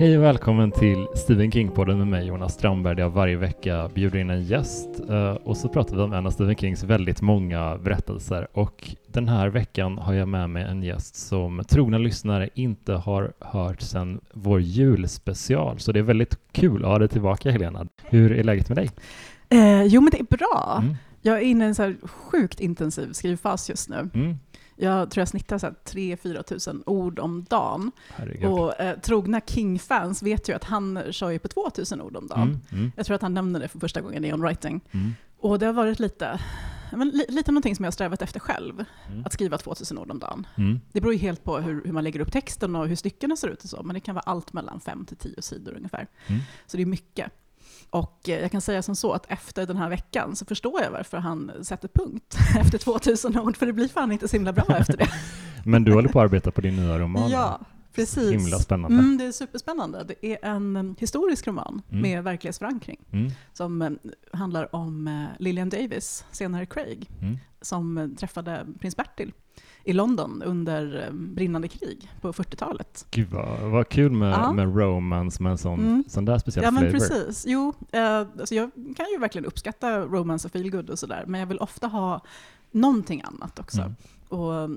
Hej och välkommen till Stephen King-podden med mig Jonas Strandberg där jag varje vecka bjuder in en gäst eh, och så pratar vi om en av Stephen Kings väldigt många berättelser och den här veckan har jag med mig en gäst som trogna lyssnare inte har hört sedan vår julspecial så det är väldigt kul att ha dig tillbaka Helena. Hur är läget med dig? Eh, jo men det är bra. Mm. Jag är inne i en så sjukt intensiv skrivfas just nu. Mm. Jag tror jag snittar 3-4 tusen ord om dagen. Herregud. Och eh, trogna King-fans vet ju att han kör ju på 2000 ord om dagen. Mm. Mm. Jag tror att han nämnde det för första gången i On Writing. Mm. Och det har varit lite, men, li, lite någonting som jag har strävat efter själv. Mm. Att skriva 2000 ord om dagen. Mm. Det beror ju helt på hur, hur man lägger upp texten och hur styckena ser ut och så. Men det kan vara allt mellan 5 till 10 sidor ungefär. Mm. Så det är mycket. Och eh, jag kan säga som så att efter den här veckan så förstår jag varför han sätter punkt efter 2000 ord, för det blir fan inte så himla bra efter det. Men du håller på att arbeta på din nya roman? Ja, precis. Himla spännande. Mm, det är superspännande. Det är en eh, historisk roman Mm. med verklighetsförankring Mm. som eh, handlar om eh, Lillian Davis, senare Craig, Mm. som träffade prins Bertil i London under eh, brinnande krig på 40-talet. Gud vad, vad kul med, Ja. med romance med en sån, Mm. sån där speciell Ja, men flavor. precis. Jo, eh, alltså jag kan ju verkligen uppskatta romance och feelgood och sådär, men jag vill ofta ha någonting annat också. Mm. Och eh,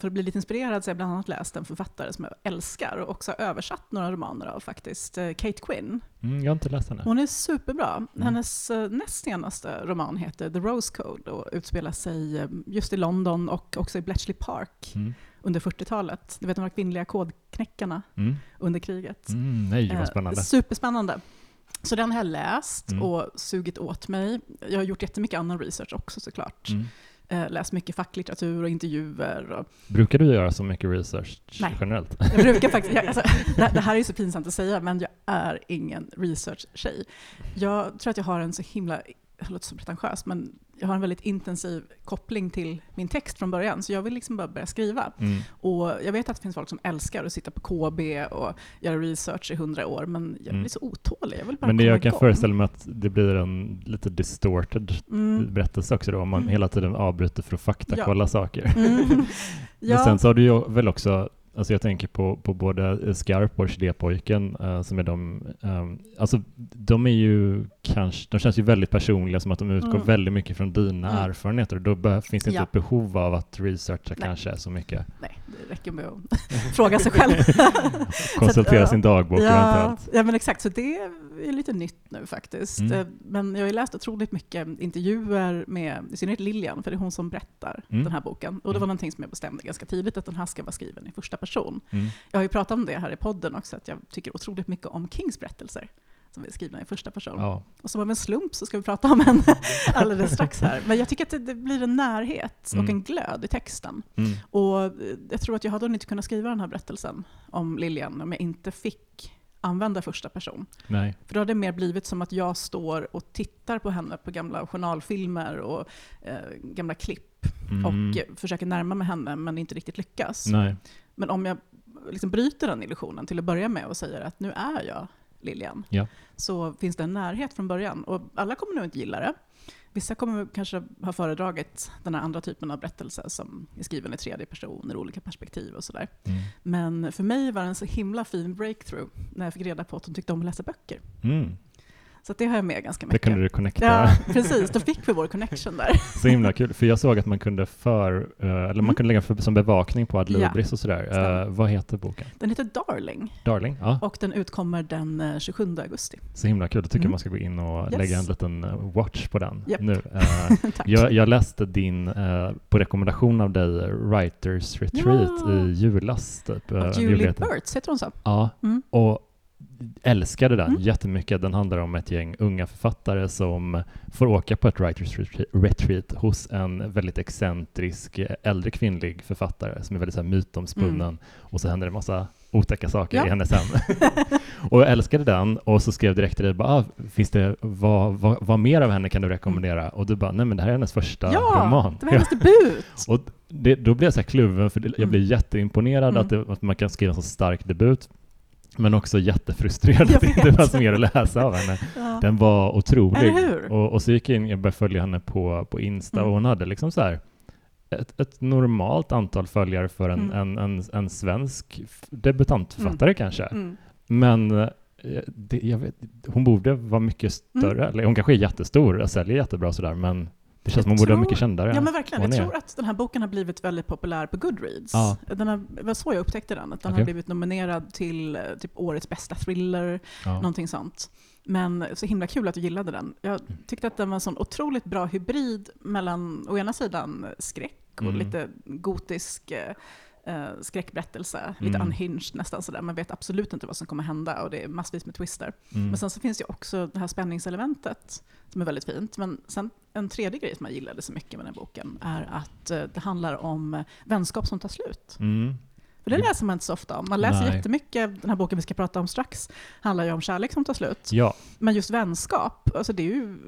för att bli lite inspirerad så har jag bland annat läst en författare som jag älskar och också översatt några romaner av faktiskt, eh, Kate Quinn. Mm, jag har inte läst henne. Hon är superbra. Mm. Hennes eh, näst senaste roman heter The Rose Code och utspelar sig eh, just i London och också i Bletchley Park Mm. under 40-talet. Du vet de här kvinnliga kodknäckarna Mm. under kriget. Mm, nej, vad Eh, spännande. Superspännande. Så den har jag läst Mm. och sugit åt mig. Jag har gjort jättemycket annan research också såklart. Eh, läst mycket facklitteratur och intervjuer. Och Brukar du göra så mycket research Nej. generellt? jag brukar faktiskt, jag, alltså, det, det här är ju så pinsamt att säga, men jag är ingen research-tjej. Jag tror att jag har en så himla, det låter så pretentiöst, men jag har en väldigt intensiv koppling till min text från början, så jag vill liksom bara börja skriva. Mm. Och jag vet att det finns folk som älskar att sitta på KB och göra research i hundra år, men jag Mm. blir så otålig. Jag vill bara Men det komma jag kan igång. föreställa mig att det blir en lite distorted Mm. berättelse också då, om man Mm. hela tiden avbryter för att faktakolla saker. Mm. Men Ja. sen så har du ju väl också, alltså jag tänker på, på både Skarp och Orkidépojken eh, som är de, ehm, alltså de är ju kanske, de känns ju väldigt personliga som att de utgår Mm. väldigt mycket från dina Mm. erfarenheter då finns det inte Ja. ett behov av att researcha Nej. kanske så mycket. Nej, det räcker med att fråga sig själv. Konsultera ja. sin dagbok ja, eventuellt. ja, men exakt. Så det är lite nytt nu faktiskt. Mm. Eh, Men jag har ju läst otroligt mycket intervjuer med i synnerhet Lilian, för det är hon som berättar Mm. den här boken. Och det Mm. var någonting som jag bestämde ganska tidigt, att den här ska vara skriven i första person. Mm. Jag har ju pratat om det här i podden också, att jag tycker otroligt mycket om Kings berättelser som är skrivna i första person. Ja. Och som av en slump så ska vi prata om en alldeles strax här. Men jag tycker att det, blir en närhet Mm. och en glöd i texten. Mm. Och eh, jag tror att jag hade inte kunnat skriva den här berättelsen om Lilian om jag inte fick använda första person. Nej. För då hade det mer blivit som att jag står och tittar på henne på gamla journalfilmer och eh, gamla klipp Mm. och försöker närma mig henne men inte riktigt lyckas. Nej. Men om jag liksom bryter den illusionen till att börja med och säger att nu är jag Lilian, Ja. så finns det en närhet från början. Och alla kommer nog inte gilla det. Vissa kommer kanske ha föredragit den här andra typen av berättelse som är skriven i tredje person, ur olika perspektiv och sådär. Mm. Men för mig var det en så himla fin breakthrough när jag fick reda på att hon tyckte om att läsa böcker. Mm. Så det har jag med ganska Det mycket. kunde du connecta. Ja, precis. Då fick vi vår connection där. Så himla kul, för jag såg att man kunde för, eh, eller man Mm. kunde lägga för, som bevakning på Adlibris Ja, och sådär. Eh, vad heter boken? Den heter Darling Darling? Ja, och den utkommer den eh, 27 augusti. så himla kul. Då tycker Mm. man ska gå in och Yes. lägga en liten eh, watch på den Japp. nu. Eh, Tack. jag, jag läste din, eh, på rekommendation av dig, eh, Writers Retreat Ja. i julas. Typ, eh, Julie det. Burtz, heter hon så? Ja, Mm. och älskade den Mm. jättemycket. Den handlar om ett gäng unga författare som får åka på ett writers retreat- hos en väldigt excentrisk eh, äldre kvinnlig författare som är väldigt så här mytomspunnen och så händer det en massa otäcka saker Mm. Ja. i hennes hem. och jag älskade den och så skrev direkt till dig, bara, ah, finns det, vad, vad, vad mer av henne kan du rekommendera? Och du bara, nej men det här är hennes första Mm. Ja, roman. det var hennes debut! Och det, då blev jag så här kluven, för jag Mm. blev jätteimponerad Mm. att, det, att man kan skriva en så stark debut, men också jättefrustrerad Jag att det inte fanns mer att läsa av henne. Ja. Den var otrolig. Och, och så gick jag in, jag började följa henne på, på Insta Mm. och hon hade liksom så här ett, ett normalt antal följare för en, Mm. en, en, en svensk debutantförfattare kanske. Mm. men eh, det, jag vet, hon borde vara mycket större, Mm. eller hon kanske är jättestor och säljer jättebra sådär, men det känns som hon borde vara mycket kändare. Ja men verkligen, jag tror att den här boken har blivit väldigt populär på Goodreads. Ja. Den har, det var så jag upptäckte den, att den Okej. har blivit nominerad till eh, typ årets bästa thriller, Ja. någonting sånt. Men så himla kul att du gillade den. Jag tyckte att den var en sån otroligt bra hybrid mellan å ena sidan skräck och Mm. lite gotisk eh, skräckberättelse, lite Mm. unhinged nästan sådär. Man vet absolut inte vad som kommer hända och det är massvis med twister. Mm. Men sen så finns det ju också det här spänningselementet som är väldigt fint. Men sen en tredje grej som jag gillade så mycket med den här boken är att eh, det handlar om eh, vänskap som tar slut. Mm. För det läser man inte så ofta om. Man läser Nej. jättemycket, den här boken vi ska prata om strax, handlar ju om kärlek som tar slut. Ja, Men just vänskap, alltså det är ju,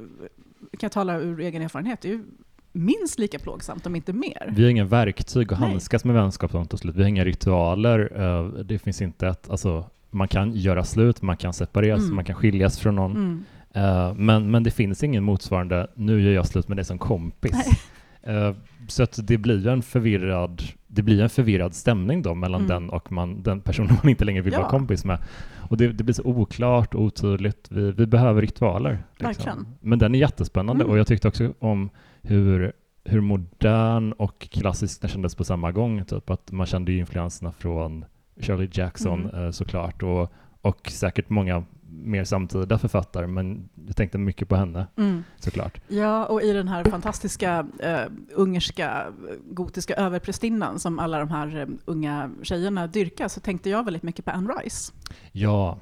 kan jag tala ur egen erfarenhet, det är ju minst lika plågsamt, om inte mer. vi har inga verktyg att Nej. handskas med vänskap tar slut. Vi har inga ritualer. eh, Det finns inte ett, alltså, man kan göra slut, man kan separeras, Mm. man kan skiljas från någon. Mm. Eh, men, men det finns ingen motsvarande, nu gör jag slut med dig som kompis. Nej. Eh, så att det blir en förvirrad, det blir en förvirrad stämning då mellan Mm. den och man, den personen man inte längre vill Ja. vara kompis med. Och det, det blir så oklart och otydligt. Vi, vi behöver ritualer. Verkligen. Men den är jättespännande Mm. och jag tyckte också om hur, hur modern och klassisk den kändes på samma gång. Typ att man kände ju influenserna från Shirley Jackson Mm. eh, såklart och, och säkert många mer samtida författare men jag tänkte mycket på henne Mm. såklart. Ja, och i den här fantastiska eh, ungerska gotiska överprästinnan som alla de här eh, unga tjejerna dyrkar så tänkte jag väldigt mycket på Anne Rice. Ja,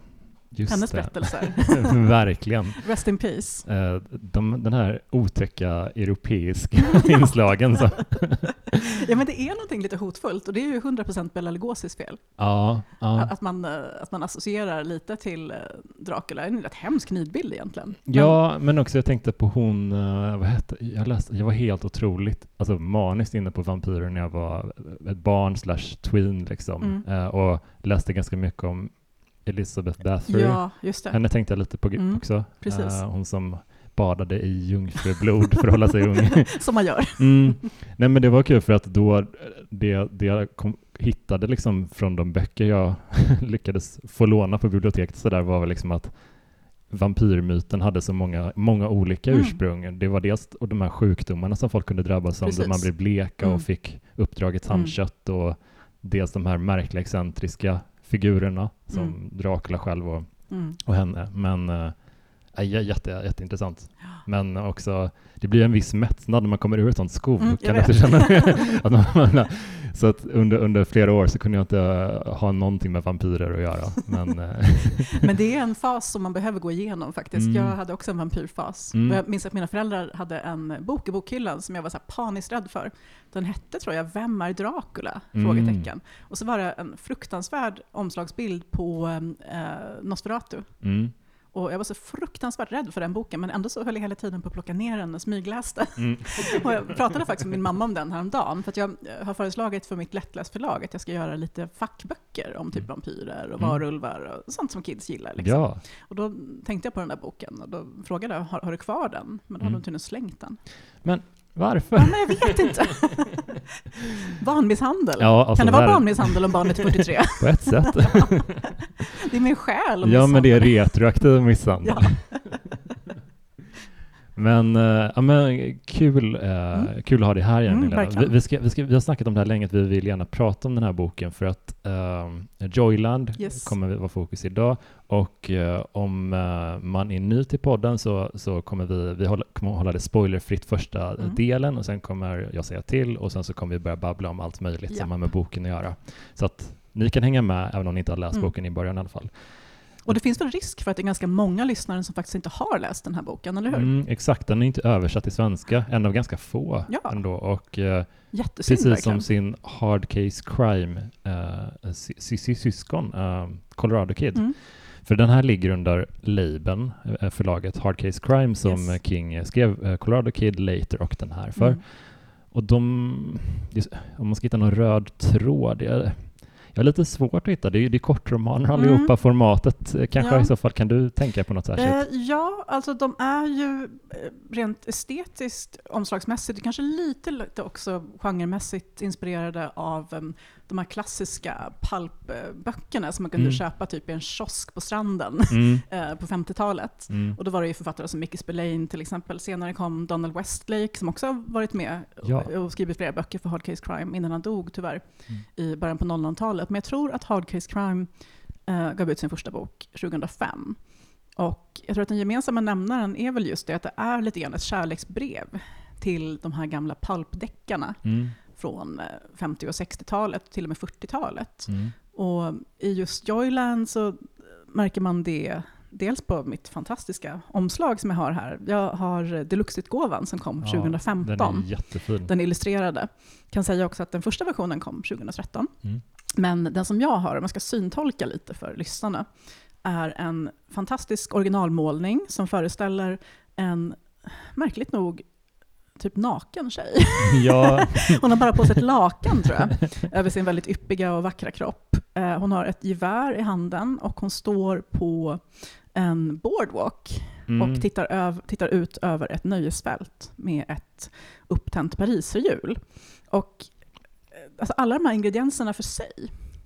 just Hennes det. berättelser. Verkligen. Rest in peace. Eh, de, den här otäcka europeiska inslagen. Så. Ja, men det är någonting lite hotfullt och det är ju 100% Bela Lugosi's fel. Ja, ja. Att, man, eh, att man associerar lite till eh, Dracula. En rätt hemsk nidbild egentligen. Men- Ja, men också jag tänkte på hon, eh, vad hette, jag läste, jag var helt otroligt, alltså maniskt inne på vampyrer när jag var ett barn slash tween liksom. Mm. Eh, och läste ganska mycket om Elizabeth Bathory. Ja, just det. Henne tänkte jag lite på Mm, också. precis. Eh, hon som badade i jungfrublod för att hålla sig ung. Som man gör. Mm. Nej men det var kul för att då, det, det jag kom, hittade liksom från de böcker jag lyckades få låna på biblioteket så där var väl liksom att vampyrmyten hade så många, många olika Mm. ursprung. Det var dels och de här sjukdomarna som folk kunde drabbas av, där man blev bleka Mm. och fick uppdraget Mm. tandkött och dels de här märkliga excentriska figurerna som Mm. Dracula själv och, Mm. och henne. Men äh, jätte, jätteintressant. Men också, det blir en viss mättnad när man kommer ur ett sånt skov. Mm, kan jag vet. också känna. att man, så att under, under flera år så kunde jag inte ha någonting med vampyrer att göra. Men, eh, Men det är en fas som man behöver gå igenom faktiskt. Mm. Jag hade också en vampyrfas. Mm. Jag minns att mina föräldrar hade en bok i bokhyllan som jag var så paniskt rädd för. Den hette, tror jag, Vem är Dracula? Mm. Frågetecken. Och så var det en fruktansvärd omslagsbild på eh, Nosferatu. mm, Och jag var så fruktansvärt rädd för den boken, men ändå så höll jag hela tiden på att plocka ner den och smygläste. mm, Och jag pratade faktiskt med min mamma om den häromdagen, för att jag eh, har föreslagit för mitt lättläsförlag att jag ska göra lite fackböcker om typ Mm. vampyrer och Mm. varulvar och sånt som kids gillar. Liksom. ja, Och då tänkte jag på den där boken och då frågade jag, har, har du kvar den? Men då hade Mm. de tydligen slängt den. Varför? Ja, men jag vet inte. Barnmisshandel. Ja, alltså kan det vara barnmisshandel om barnet är 43? På ett sätt. Det är min själ ja, men det är retroaktiv misshandel. Ja. Men, ja, men kul, eh, Mm. kul att ha dig här igen. Mm, vi, vi, ska, vi, ska, vi har snackat om det här länge, att vi vill gärna prata om den här boken för att eh, Joyland Yes. kommer vara fokus idag och om man är ny till podden så, så kommer vi, vi hålla, kommer hålla det spoilerfritt första Mm. delen och sen kommer jag säga till och sen så kommer vi börja babbla om allt möjligt Ja. som har med boken att göra. Så att ni kan hänga med även om ni inte har läst Mm. boken i början i alla fall. Och det finns väl risk för att det är ganska många lyssnare som faktiskt inte har läst den här boken, eller hur? Mm, exakt, den är inte översatt till svenska, en av ganska få Ja. ändå. Och, eh, Jättesynd Precis verkligen. som sin Hard Case Crime eh, syskon, eh, Colorado Kid. Mm. För den här ligger under Laben, eh, förlaget Hard Case Crime som Yes. King skrev eh, Colorado Kid, Later och den här för. Mm. Och de, det om man ska hitta någon röd tråd, jag, jag har lite svårt att hitta, det är, det är kortromaner allihopa, Mm. formatet eh, kanske Ja. i så fall, kan du tänka på något särskilt? Eh, ja, alltså de är ju eh, rent estetiskt, omslagsmässigt, kanske lite, lite också genremässigt inspirerade av um, de här klassiska pulpböckerna som man kunde Mm. köpa typ i en kiosk på stranden Mm. eh, på 50-talet. Mm. Och då var det ju författare som Mickey Spillane till exempel. Senare kom Donald Westlake som också har varit med Ja. och, skrivit flera böcker för Hard Case Crime innan han dog tyvärr Mm. i början på 00-talet. Men jag tror att Hard Case Crime eh, gav ut sin första bok 2005. Och jag tror att den gemensamma nämnaren är väl just det att det är lite grann ett kärleksbrev till de här gamla pulpdeckarna Mm. Från eh, 50 och 60-talet, till och med 40-talet. Mm. Och i just Joyland så märker man det dels på mitt fantastiska omslag som jag har här. Jag har deluxe-utgåvan som kom Ja, 2015. Den är jättefin. Den illustrerade. Kan säga också att den första versionen kom 2013. Mm. Men den som jag har, om jag ska syntolka lite för lyssnarna, är en fantastisk originalmålning som föreställer en, märkligt nog, typ naken tjej. Ja, Hon har bara på sig ett lakan tror jag, över sin väldigt yppiga och vackra kropp. Eh, Hon har ett gevär i handen och hon står på en boardwalk mm. och tittar, öv, tittar ut över ett nöjesfält med ett upptänt pariserhjul. Och eh, alltså alla de här ingredienserna för sig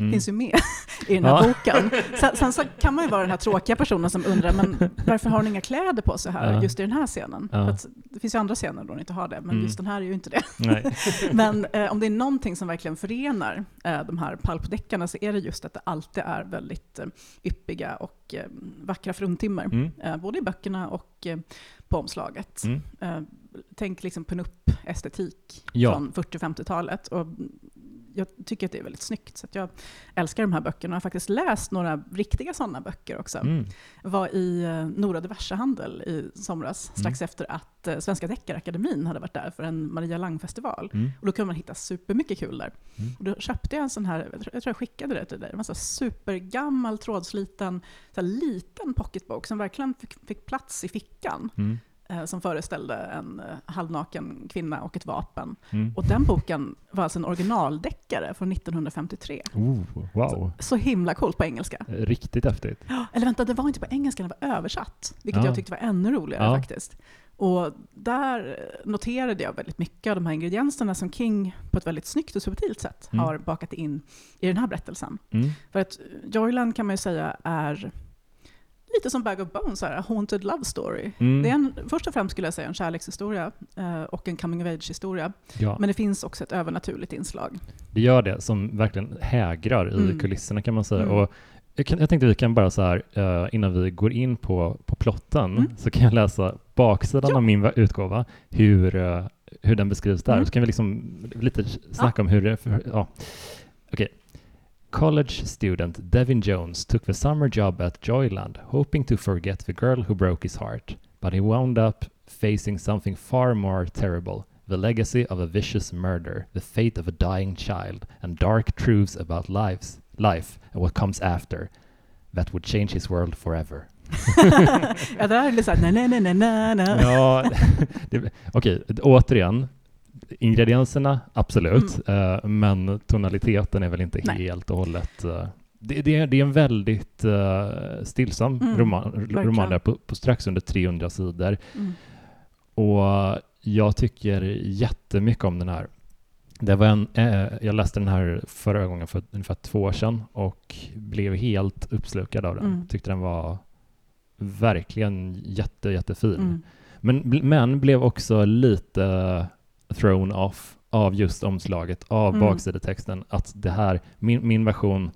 Mm. finns ju med i den här Ja. boken. Sen, sen så kan man ju vara den här tråkiga personen som undrar, men varför har hon inga kläder på sig här Ja. just i den här scenen? Ja. Det finns ju andra scener då hon inte har det, men Mm. just den här är ju inte det. Men eh, om det är någonting som verkligen förenar eh, de här pulpdeckarna så är det just att det alltid är väldigt eh, yppiga och eh, vackra fruntimmer. Mm. Eh, både i böckerna och eh, på omslaget. Mm. Eh, tänk liksom pinup-estetik Ja. från 40 och 50-talet. Och jag tycker att det är väldigt snyggt. Så jag älskar de här böckerna. Jag har faktiskt läst några riktiga sådana böcker också. Mm. Var i eh, Nora Diversehandel i somras, strax efter att eh, Svenska Deckarakademin hade varit där för en Maria Lang-festival. Mm. Och då kunde man hitta supermycket kul där. Mm. Och då köpte jag en sån här, jag tror jag, skickade det till dig, det var en supergammal trådsliten, så liten pocketbok som verkligen fick, fick plats i fickan. Eh, som föreställde en eh, halvnaken kvinna och ett vapen. Mm. Och den boken var alltså en originaldeckare från 1953. Oh, wow. Så himla coolt på engelska. Riktigt häftigt. Eller vänta, det var inte på engelska, den var översatt. Vilket Ja. jag tyckte var ännu roligare Ja. faktiskt. Och där noterade jag väldigt mycket av de här ingredienserna som King på ett väldigt snyggt och subtilt sätt Mm. har bakat in i den här berättelsen. Mm. För att Joyland kan man ju säga är lite som Bag of Bones, så här, haunted love story. Mm. Det är en, först och främst skulle jag säga en kärlekshistoria eh, och en coming of age-historia. Ja, Men det finns också ett övernaturligt inslag. det gör det som verkligen hägrar i Mm. kulisserna kan man säga. Mm. Och jag, kan, jag tänkte vi kan bara så här, eh, innan vi går in på, på plotten, Mm. så kan jag läsa baksidan Ja. av min va- utgåva, hur, eh, hur den beskrivs där. Mm. Så kan vi liksom lite snacka om hur det... För, ja. Okej. College student Devin Jones took the summer job at Joyland, hoping to forget the girl who broke his heart. But he wound up facing something far more terrible the legacy of a vicious murder, the fate of a dying child, and dark truths about lives, life and what comes after that would change his world forever. ja, det där är lite såhär, nej, nej, nej, nej, nej. Ja, okej, återigen. Ingredienserna, absolut. eh, men tonaliteten är väl inte Nej. helt och hållet... eh, det, det, är, det är en väldigt uh, stillsam Mm, roman, roman där på, på strax under 300 sidor. Mm. Och jag tycker jättemycket om den här. Det var en, eh, jag läste den här förra gången för ungefär två år sedan och blev helt uppslukad av den. Mm. Tyckte den var verkligen jätte, jättefin. Mm. Men, men blev också lite thrown off av just omslaget, av Mm. baksidetexten. Att det här, min, min version,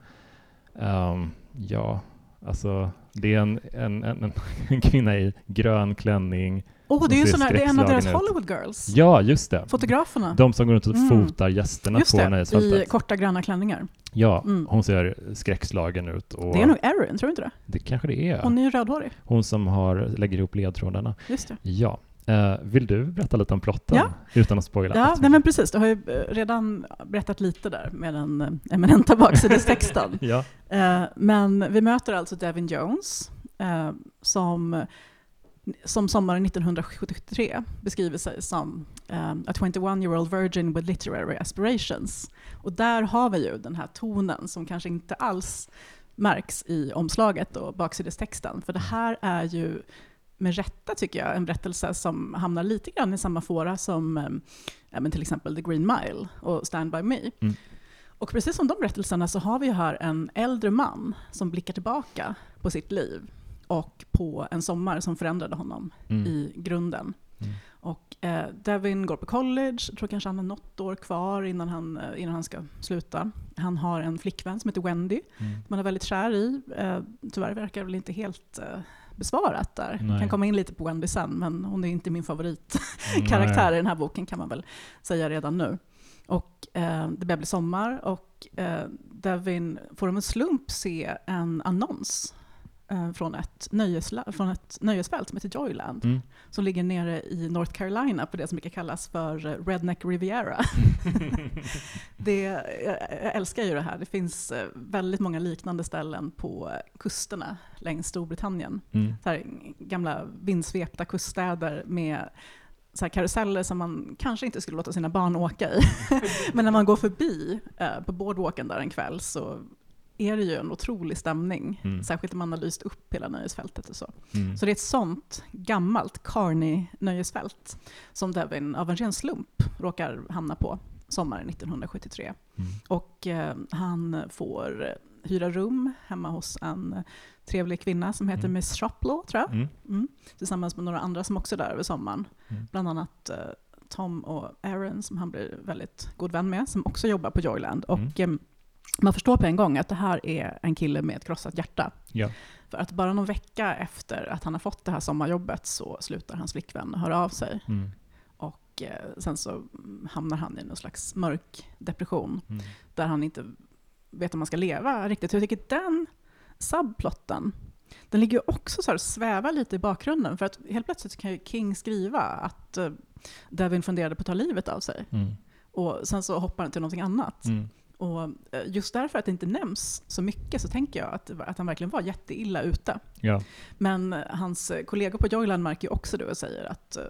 ehm, ja, alltså det är en, en, en, en kvinna i grön klänning. Åh, det är sån här, det är en av deras. Hollywood girls. Ja, just det. Fotograferna. De som går runt och Mm. fotar gästerna Just på det, i nöjesfältet. korta gröna klänningar. Ja, Mm. hon ser skräckslagen ut. Och Det är nog Erin, tror du inte det? det kanske det är. Hon är ju rödhårig. Hon som har, lägger ihop ledtrådarna. Just det. Ja. Eh, vill du berätta lite om plotten? Ja. Utan att spoila? Ja, nej men precis. Du har ju eh, redan berättat lite där med den eh, eminenta baksidestexten. Ja. Eh, Men vi möter alltså Devin Jones eh, som, som sommaren 1973 beskriver sig som eh, a 21-year-old virgin with literary aspirations. Och där har vi ju den här tonen som kanske inte alls märks i omslaget och baksidestexten. För det här är ju med rätta tycker jag en berättelse som hamnar lite grann i samma fåra som eh, ja, men till exempel The Green Mile och Stand By Me. Mm. Och precis som de berättelserna så har vi här en äldre man som blickar tillbaka på sitt liv och på en sommar som förändrade honom Mm. i grunden. Mm. Och eh, Devin går på college, jag tror kanske han har något år kvar innan han, eh, innan han ska sluta. Han har en flickvän som heter Wendy, Mm. man är väldigt kär i. Eh, tyvärr verkar väl inte helt eh, besvarat där. Nej. kan komma in lite på Wendy sen, men hon är inte min favoritkaraktär i den här boken kan man väl säga redan nu. Och eh, det börjar bli sommar och eh, Devin får av en slump se en annons från, ett nöjesla- från ett nöjesfält som heter Joyland, Mm. som ligger nere i North Carolina på det som brukar kallas för eh, Redneck Riviera. det, jag, jag älskar ju det här. Det finns eh, väldigt många liknande ställen på eh, kusterna längs Storbritannien. Mm. Så här, gamla vindsvepta kuststäder med så karuseller som man kanske inte skulle låta sina barn åka i. Men när man går förbi eh, på boardwalken där en kväll så är det ju en otrolig stämning. Mm. Särskilt när man har lyst upp hela nöjesfältet och så. Mm. Så det är ett sånt gammalt Carney-nöjesfält som Devin av en ren slump råkar hamna på sommaren 1973. Mm. Och eh, han får hyra rum hemma hos en trevlig kvinna som heter Mm. Miss Shoplaw, tror jag. Mm. Mm. Tillsammans med några andra som också är där över sommaren. Mm. Bland annat eh, Tom och Aaron som han blir väldigt god vän med, som också jobbar på Joyland. Och eh, man förstår på en gång att det här är en kille med ett krossat hjärta. Ja. För att bara någon vecka efter att han har fått det här sommarjobbet så slutar hans flickvän höra av sig. Mm. Och eh, sen så hamnar han i någon slags mörk depression Mm. där han inte vet om man ska leva riktigt. Jag tycker den subplotten, den ligger ju också så här och svävar lite i bakgrunden. För att helt plötsligt kan ju King skriva att eh, Devin funderade på att ta livet av sig. Mm. Och sen så hoppar han till någonting annat. Mm. Och eh, just därför att det inte nämns så mycket så tänker jag att, att han verkligen var jätteilla ute. Ja. Men eh, hans kollegor på Joyland märker ju också det och säger att eh,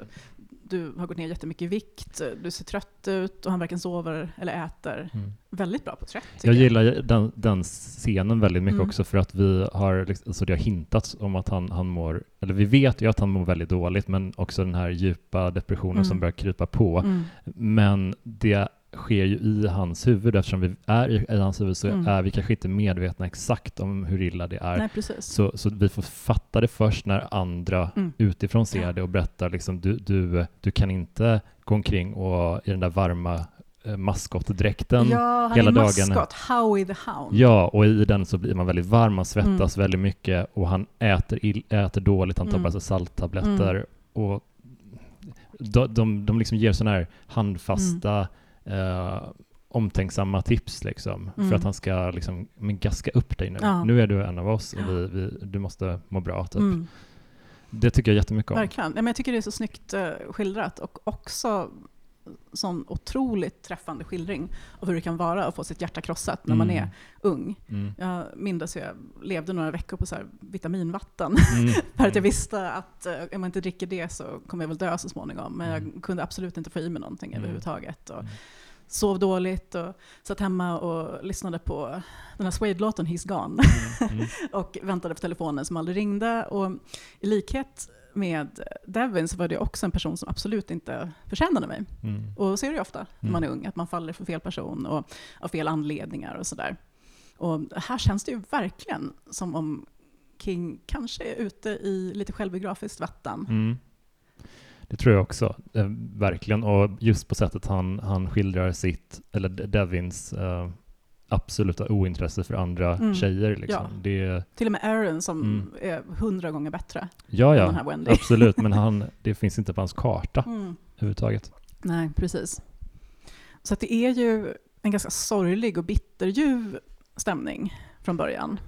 du har gått ner jättemycket i vikt, du ser trött ut och han varken sover eller äter. Mm. Väldigt bra porträtt tycker Jag gillar den, den scenen väldigt mycket Mm. också för att vi har, liksom- alltså det har hintats om att han, han mår, eller vi vet ju att han mår väldigt dåligt, men också den här djupa depressionen Mm. som börjar krypa på. Mm. Men det sker ju i hans huvud, eftersom vi är i, i hans huvud så Mm. är vi kanske inte medvetna exakt om hur illa det är. Nej. Så, så vi får fatta det först när andra Mm. utifrån ser Ja. det och berättar liksom, du, du, du kan inte gå omkring och i den där varma eh, maskotdräkten. ja, han hela är dagen. maskot, Howie the Hound. Ja, och i den så blir man väldigt varm, man svettas Mm. väldigt mycket och han äter, ill, äter dåligt, han tar Mm. bara sig salttabletter och de, de, de liksom ger sådana här handfasta, eh, omtänksamma tips liksom, Mm. för att han ska liksom, men gaska upp dig nu. Ja. Nu är du en av oss och vi, vi, du måste må bra. Typ. Mm, Det tycker jag jättemycket om. verkligen. Ja, men jag tycker det är så snyggt eh, skildrat och också sån otroligt träffande skildring av hur det kan vara att få sitt hjärta krossat när man Mm. är ung. Mm. Jag minns hur jag levde några veckor på så vitaminvatten. Mm. För att jag visste att eh, om jag inte dricker det så kommer jag väl dö så småningom. Men Mm. jag kunde absolut inte få i mig någonting Mm. överhuvudtaget. Och Mm. sov dåligt och satt hemma och lyssnade på den här Suede-låten He's Gone. Mm. och väntade på telefonen som aldrig ringde. Och i likhet med Devin så var det också en person som absolut inte förtjänade mig. Mm. Och så är det ju ofta när Mm. man är ung, att man faller för fel person och av fel anledningar och sådär. Och här känns det ju verkligen som om King kanske är ute i lite självbiografiskt vatten. Mm. Det tror jag också, eh, verkligen. Och just på sättet han, han skildrar sitt, eller De- Devins eh, absoluta ointresse för andra Mm. tjejer. Liksom. Ja. Det, Till och med Aaron som Mm. är hundra gånger bättre ja, än den här ja, Wendy. absolut. Men han, det finns inte på hans karta Mm. överhuvudtaget. Nej, precis. Så det är ju en ganska sorglig och bitterljuv stämning från början.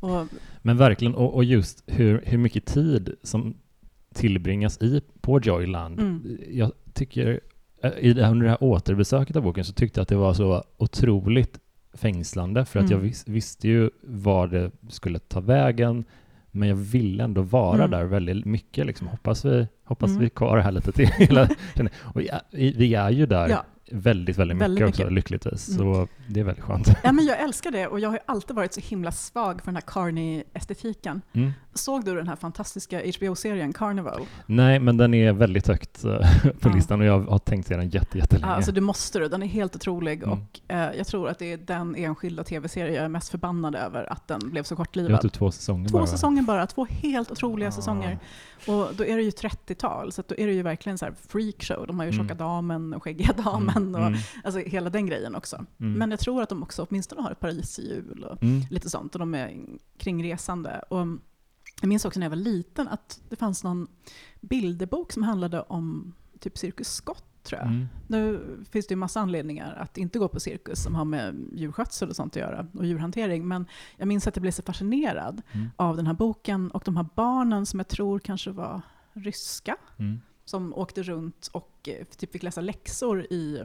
Och, Men verkligen, och, och just hur, hur mycket tid som tillbringas i, på Joyland. Mm. Jag tycker, eh, i det här, under det här återbesöket av boken så tyckte jag att det var så otroligt fängslande för att Mm. jag vis, visste ju var det skulle ta vägen men jag ville ändå vara Mm. där väldigt mycket. Liksom. Hoppas vi, hoppas Mm. vi är kvar här lite till. Och vi är- vi är ju där ja, väldigt, väldigt mycket, Väldigt också, mycket. lyckligtvis. Mm. Så det är väldigt skönt. Ja, men jag älskar det och jag har alltid varit så himla svag för den här Carney-estetiken. Mm. Såg du den här fantastiska HBO-serien Carnival? Nej, men den är väldigt högt eh, på listan och jag har tänkt se den jätte, jättelänge. Ja, alltså du måste du, den är helt otrolig Mm. och eh, jag tror att det är den enskilda tv-serie jag är mest förbannad över att den blev så det var kortlivad. typ två säsonger Två bara. va? säsonger bara, två helt otroliga Ja. säsonger. Och då är det ju 30-tal, så då är det ju verkligen så här freakshow. De har ju Mm. Tjocka damen och Skäggiga damen och Mm, alltså hela den grejen också. mm, Men jag tror att de också åtminstone har ett Paris-jul och mm. lite sånt och de är kringresande. Och jag minns också när jag var liten att det fanns någon bilderbok som handlade om typ Cirkus Scott. Mm. Nu finns det ju massa anledningar att inte gå på cirkus som har med djurskötsel och sånt att göra och djurhantering. Men jag minns att jag blev så fascinerad Mm. av den här boken och de här barnen som jag tror kanske var ryska Mm. Som åkte runt och eh, typ fick läsa läxor i,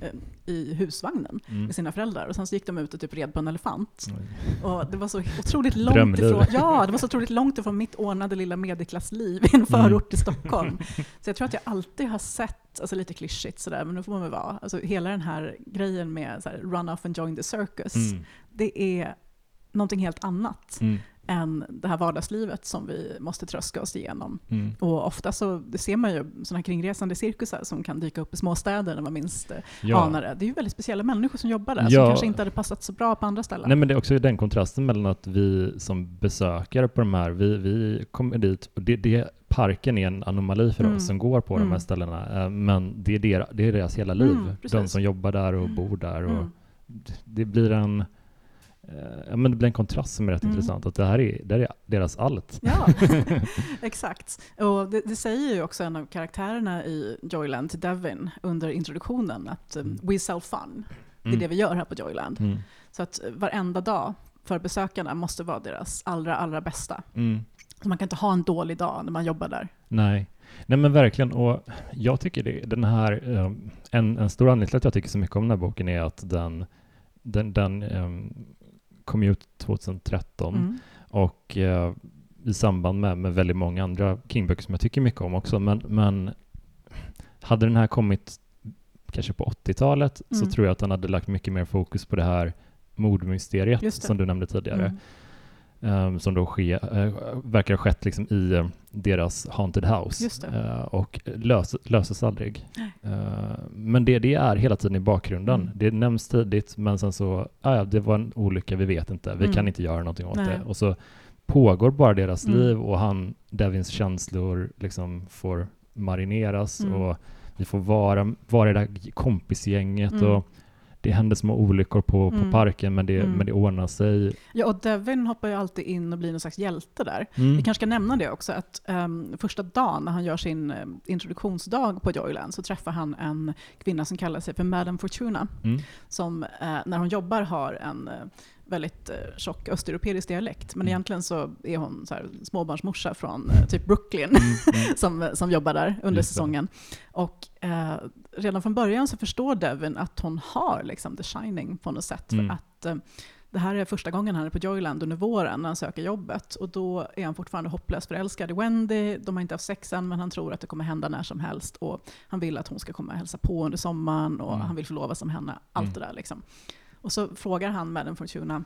eh, i husvagnen Mm. med sina föräldrar. Och sen så gick de ut och typ red på en elefant. Oj. Och det var så otroligt långt Drömliv. ifrån, ja, det var så otroligt långt ifrån mitt ordnade lilla medelklassliv i en förort till Stockholm. Så jag tror att jag alltid har sett, alltså lite klyschigt sådär, men nu får man väl vara, alltså hela den här grejen med så här, run off and join the circus, Mm. det är någonting helt annat Mm. Än det här vardagslivet som vi måste tröska oss igenom. Mm. Och ofta så ser man ju sådana här kringresande cirkusar som kan dyka upp i småstäder när man minst eh, Ja. anar det. Det är ju väldigt speciella människor som jobbar där, Ja. som kanske inte hade passat så bra på andra ställen. Nej men det är också den kontrasten mellan att vi som besökare på de här, vi, vi kommer dit och det, det, parken är en anomali för Mm. oss som går på de här Mm. ställena. Eh, Men det är, deras, det är deras hela liv. Mm, de som jobbar där och Mm. bor där. Och Mm. Det blir en Ja, men det blir en kontrast som är rätt Mm. intressant. Att det här är, det här är deras allt. Ja, exakt. Och det, det säger ju också en av karaktärerna i Joyland till Devin under introduktionen att um, Mm. we sell fun. Det är Mm. det vi gör här på Joyland. Mm. Så att eh, varenda dag för besökarna måste vara deras allra, allra bästa. Mm. Så man kan inte ha en dålig dag när man jobbar där. Nej. Nej men verkligen, och jag tycker det, den här, eh, en, en stor anledning till att jag tycker så mycket om den här boken är att den, den, den um, kom ut 2013 Mm. och eh, i samband med, med väldigt många andra King-böcker som jag tycker mycket om också, men, men hade den här kommit kanske på 80-talet så Mm. tror jag att den hade lagt mycket mer fokus på det här mordmysteriet det. som du nämnde tidigare. Mm. Ehm, som då ske, eh, verkar ha skett liksom i eh, deras haunted house. Eh, och lös, löses aldrig. Men det, det är hela tiden i bakgrunden. Mm. Det nämns tidigt men sen så, ah, ja, det var en olycka, vi vet inte, vi Mm. kan inte göra någonting åt Nej. det. Och så pågår bara deras Mm. liv och han, Devins känslor liksom får marineras Mm. och vi får vara, vara i det där kompisgänget Mm. och det händer små olyckor på, på Mm. parken men det, Mm. men det ordnar sig. Ja, och Devin hoppar ju alltid in och blir någon slags hjälte där. Mm. Vi kanske ska nämna det också, att ehm, första dagen när han gör sin eh, introduktionsdag på Joyland så träffar han en kvinna som kallar sig för Madame Fortuna, Mm. som eh, när hon jobbar har en eh, väldigt eh, tjock östeuropeisk dialekt. Men Mm. egentligen så är hon så här, småbarnsmorsa från eh, typ Brooklyn. Mm. Mm. som, som jobbar där under säsongen. Och eh, redan från början så förstår Devin att hon har liksom the shining på något sätt. Mm. För att eh, det här är första gången han är på Joyland under våren när han söker jobbet. Och då är han fortfarande hopplöst förälskad i Wendy. De har inte haft sex än, men han tror att det kommer hända när som helst. Och han vill att hon ska komma och hälsa på under sommaren och Mm. han vill förlovas med henne. Allt Mm. det där liksom. Och så frågar han Madame Fortuna,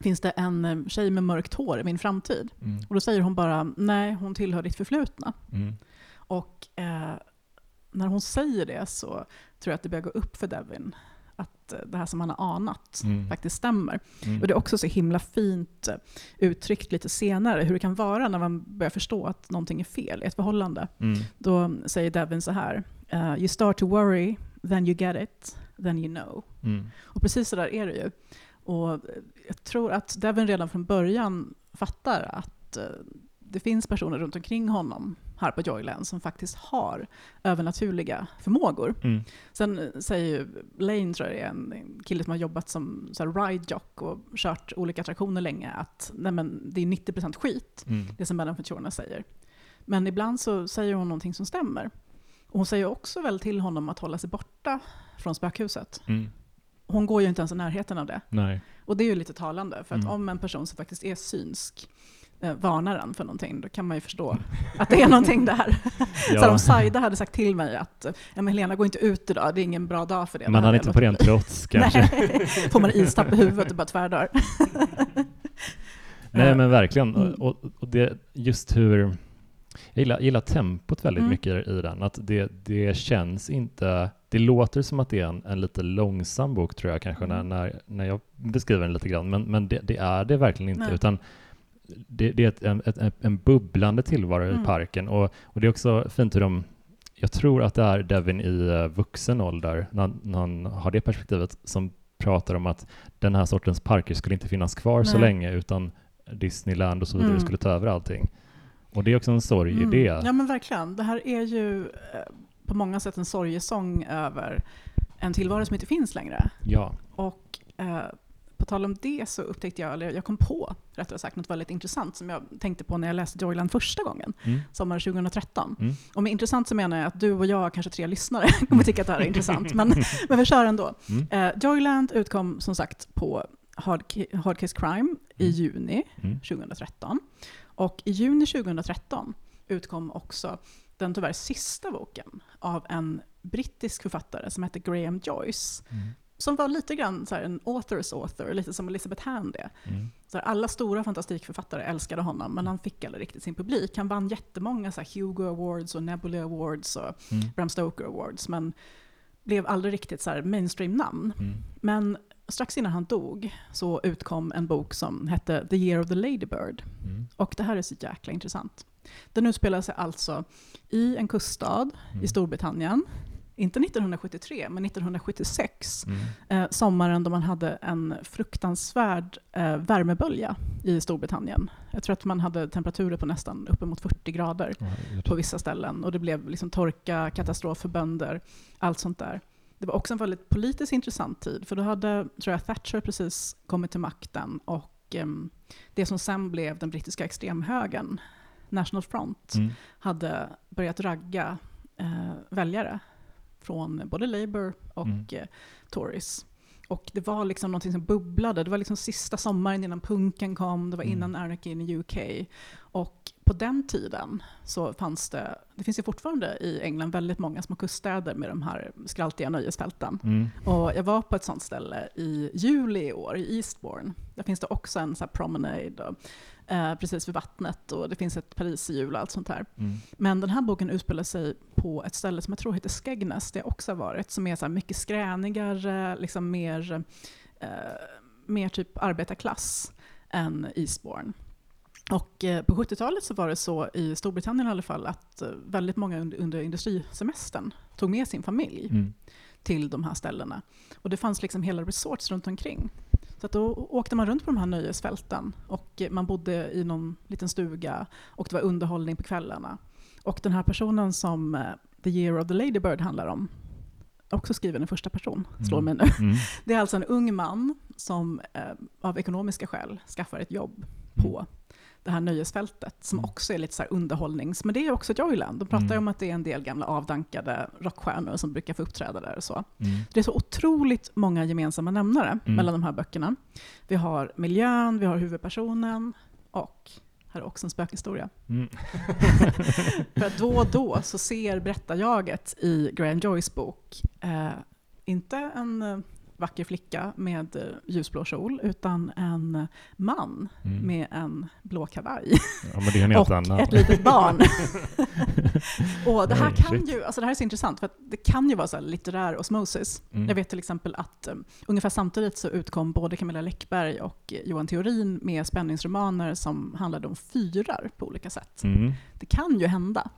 finns det en eh, tjej med mörkt hår i min framtid? Mm. Och då säger hon bara, nej, hon tillhör ditt förflutna. Mm. Och eh, när hon säger det så tror jag att det börjar gå upp för Devin att eh, det här som han har anat Mm. faktiskt stämmer. Mm. Och det är också så himla fint eh, uttryckt lite senare hur det kan vara när man börjar förstå att någonting är fel i ett förhållande. Mm. Då säger Devin så här, eh, you start to worry, then you get it, then you know. Mm. Och precis så där är det ju. Och jag tror att Devin redan från början fattar att eh, det finns personer runt omkring honom här på Joyland som faktiskt har övernaturliga förmågor. Mm. Sen säger ju Lane, tror jag är, en kille som har jobbat som så här ride jock och kört olika attraktioner länge, att nej men, det är 90% skit, Mm. det som Madame Fortuna säger. Men ibland så säger hon någonting som stämmer. Och hon säger också väl till honom att hålla sig borta från spökhuset. Mm. Hon går ju inte ens i närheten av det. Nej. Och det är ju lite talande, för att Mm. om en person som faktiskt är synsk eh, varnar en för någonting, då kan man ju förstå att det är någonting där. Ja. Så om Saida hade sagt till mig att ja, men Helena, gå inte ut idag, det är ingen bra dag för det. Man hade inte på ren trots kanske. Nej, får man istapp i huvudet och bara tvärdör. Nej men verkligen. Mm. Och, och det, just hur... Jag gillar, gillar tempot väldigt Mm. mycket i den. Att det, det känns inte... Det låter som att det är en, en lite långsam bok tror jag kanske när, Mm. när, när jag beskriver den lite grann. Men, men det, det är det verkligen inte. Nej. Utan det, det är ett, en, ett, en bubblande tillvaro Mm. i parken. Och, och det är också fint hur de... Jag tror att det är Devin i eh, vuxen ålder, när, när han har det perspektivet, som pratar om att den här sortens parker skulle inte finnas kvar så Nej. länge, utan Disneyland och så vidare Mm. skulle ta över allting. Och det är också en sorg i Mm. det. Ja men verkligen. Det här är ju eh, på många sätt en sorgesång över en tillvaro som inte finns längre. Ja. Och eh, på tal om det så upptäckte jag, eller jag kom på rättare sagt, något väldigt intressant som jag tänkte på när jag läste Joyland första gången, Mm. sommaren 2013. Mm. Och med intressant så menar jag att du och jag, kanske tre lyssnare, kommer tycka att det här är intressant. Men, men vi kör ändå. Mm. Eh, Joyland utkom som sagt på Hard, Hard Case Crime i Mm. juni Mm. 2013. Och i juni 2013 utkom också den tyvärr sista boken av en brittisk författare som heter Graham Joyce. Mm. Som var lite grann så en authors author, lite som Elizabeth Hand är. Mm. Så här, alla stora fantastikförfattare älskade honom, men han fick aldrig riktigt sin publik. Han vann jättemånga så här, Hugo Awards och Nebula Awards och Mm. Bram Stoker Awards, men blev aldrig riktigt så mainstream-namn. Mm. Men strax innan han dog så utkom en bok som hette The Year of the Ladybird. Mm. Och det här är så jäkla intressant. Den utspelar sig alltså i en kuststad Mm. i Storbritannien. Inte 1973, men 1976. Mm. Eh, sommaren då man hade en fruktansvärd eh, värmebölja i Storbritannien. Jag tror att man hade temperaturer på nästan uppemot 40 grader på vissa ställen. Och det blev liksom torka, katastrof för bönder, allt sånt där. Det var också en väldigt politiskt intressant tid, för då hade, tror jag, Thatcher precis kommit till makten och em, det som sen blev den brittiska extremhögern, National Front, Mm. hade börjat ragga eh, väljare från både Labour och Mm. eh, Tories. Och det var liksom någonting som bubblade. Det var liksom sista sommaren innan punken kom, det var Mm. innan anarchin i UK. Och på den tiden så fanns det, det finns ju fortfarande i England väldigt många små kuststäder med de här skraltiga nöjesfälten. Mm. Och jag var på ett sånt ställe i juli i år, i Eastbourne. Där finns det också en så promenade och, eh, precis vid vattnet och det finns ett pariserhjul och allt sånt här. Mm. Men den här boken utspelar sig på ett ställe som jag tror heter Skegness, det jag också har varit, som är så mycket skränigare, liksom mer, eh, mer typ arbetarklass än Eastbourne. Och eh, på 70-talet så var det så i Storbritannien i alla fall att eh, väldigt många under, industrisemestern tog med sin familj Mm. till de här ställena. Och det fanns liksom hela resorts runt omkring. Så att då åkte man runt på de här nöjesfälten och eh, man bodde i någon liten stuga och det var underhållning på kvällarna. Och den här personen som The Year of the Ladybird handlar om, också skriven i första person, slår Mm. mig nu. Mm. Det är alltså en ung man som av ekonomiska skäl skaffar ett jobb på det här nöjesfältet som Mm. också är lite så här underhållnings... Men det är också Joyland. De pratar Mm. om att det är en del gamla avdankade rockstjärnor som brukar få uppträda där och så. Mm. Det är så otroligt många gemensamma nämnare Mm. mellan de här böckerna. Vi har miljön, vi har huvudpersonen och här är också en spökhistoria. Mm. För att då och då så ser berättarjaget i Graham Joyce bok eh, inte en eh, vacker flicka med eh, ljusblå kjol, utan en eh, man Mm. med en blå kavaj Ja, och annan. ett litet barn. och det här kan ju, alltså det här är så intressant, för det kan ju vara så litterär osmosis. Mm. Jag vet till exempel att um, ungefär samtidigt så utkom både Camilla Läckberg och Johan Theorin med spänningsromaner som handlade om fyrar på olika sätt. Mm. Det kan ju hända.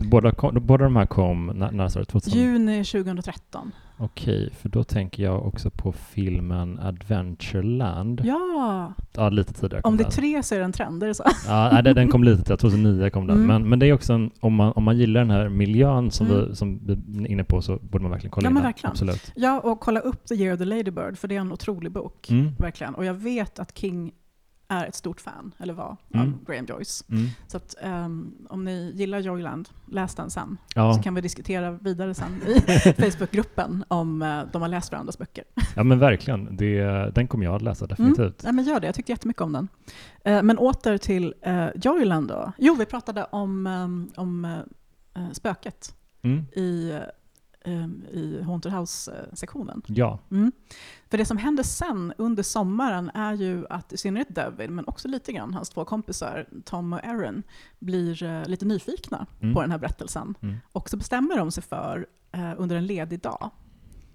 Båda, kom, båda de här kom, när, när sa du? 2000? Juni 2013. Okej, för då tänker jag också på filmen Adventureland. Ja, Ja, lite tidigare om det är tre så är det en trend, är det så? Ja, nej, den- den kom lite tidigare, 2009 kom den. Mm. Men, men det är också en, om man, om man gillar den här miljön som, Mm. vi, som vi är inne på så borde man verkligen kolla Ja, in men den. verkligen. Absolut. Ja, och kolla upp The Year of the Ladybird, för det är en otrolig bok. Mm. Verkligen. Och jag vet att King är ett stort fan, eller var, Mm. av Graham Joyce. Mm. Så att, ehm, om ni gillar Joyland, läs den sen. Ja. Så kan vi diskutera vidare sen i Facebookgruppen om eh, de har läst varandras böcker. ja, men verkligen. Det, den kommer jag att läsa definitivt. Ja, men gör det, jag tyckte jättemycket om den. Eh, men åter till eh, Joyland då. Jo, vi pratade om, ehm, om spöket Mm. i, i Haunted House-sektionen. Ja. Mm. För det som händer sen under sommaren är ju att i synnerhet David, men också lite grann hans två kompisar Tom och Aaron, blir eh, lite nyfikna Mm. på den här berättelsen. Mm. Och så bestämmer de sig för, eh, under en ledig dag,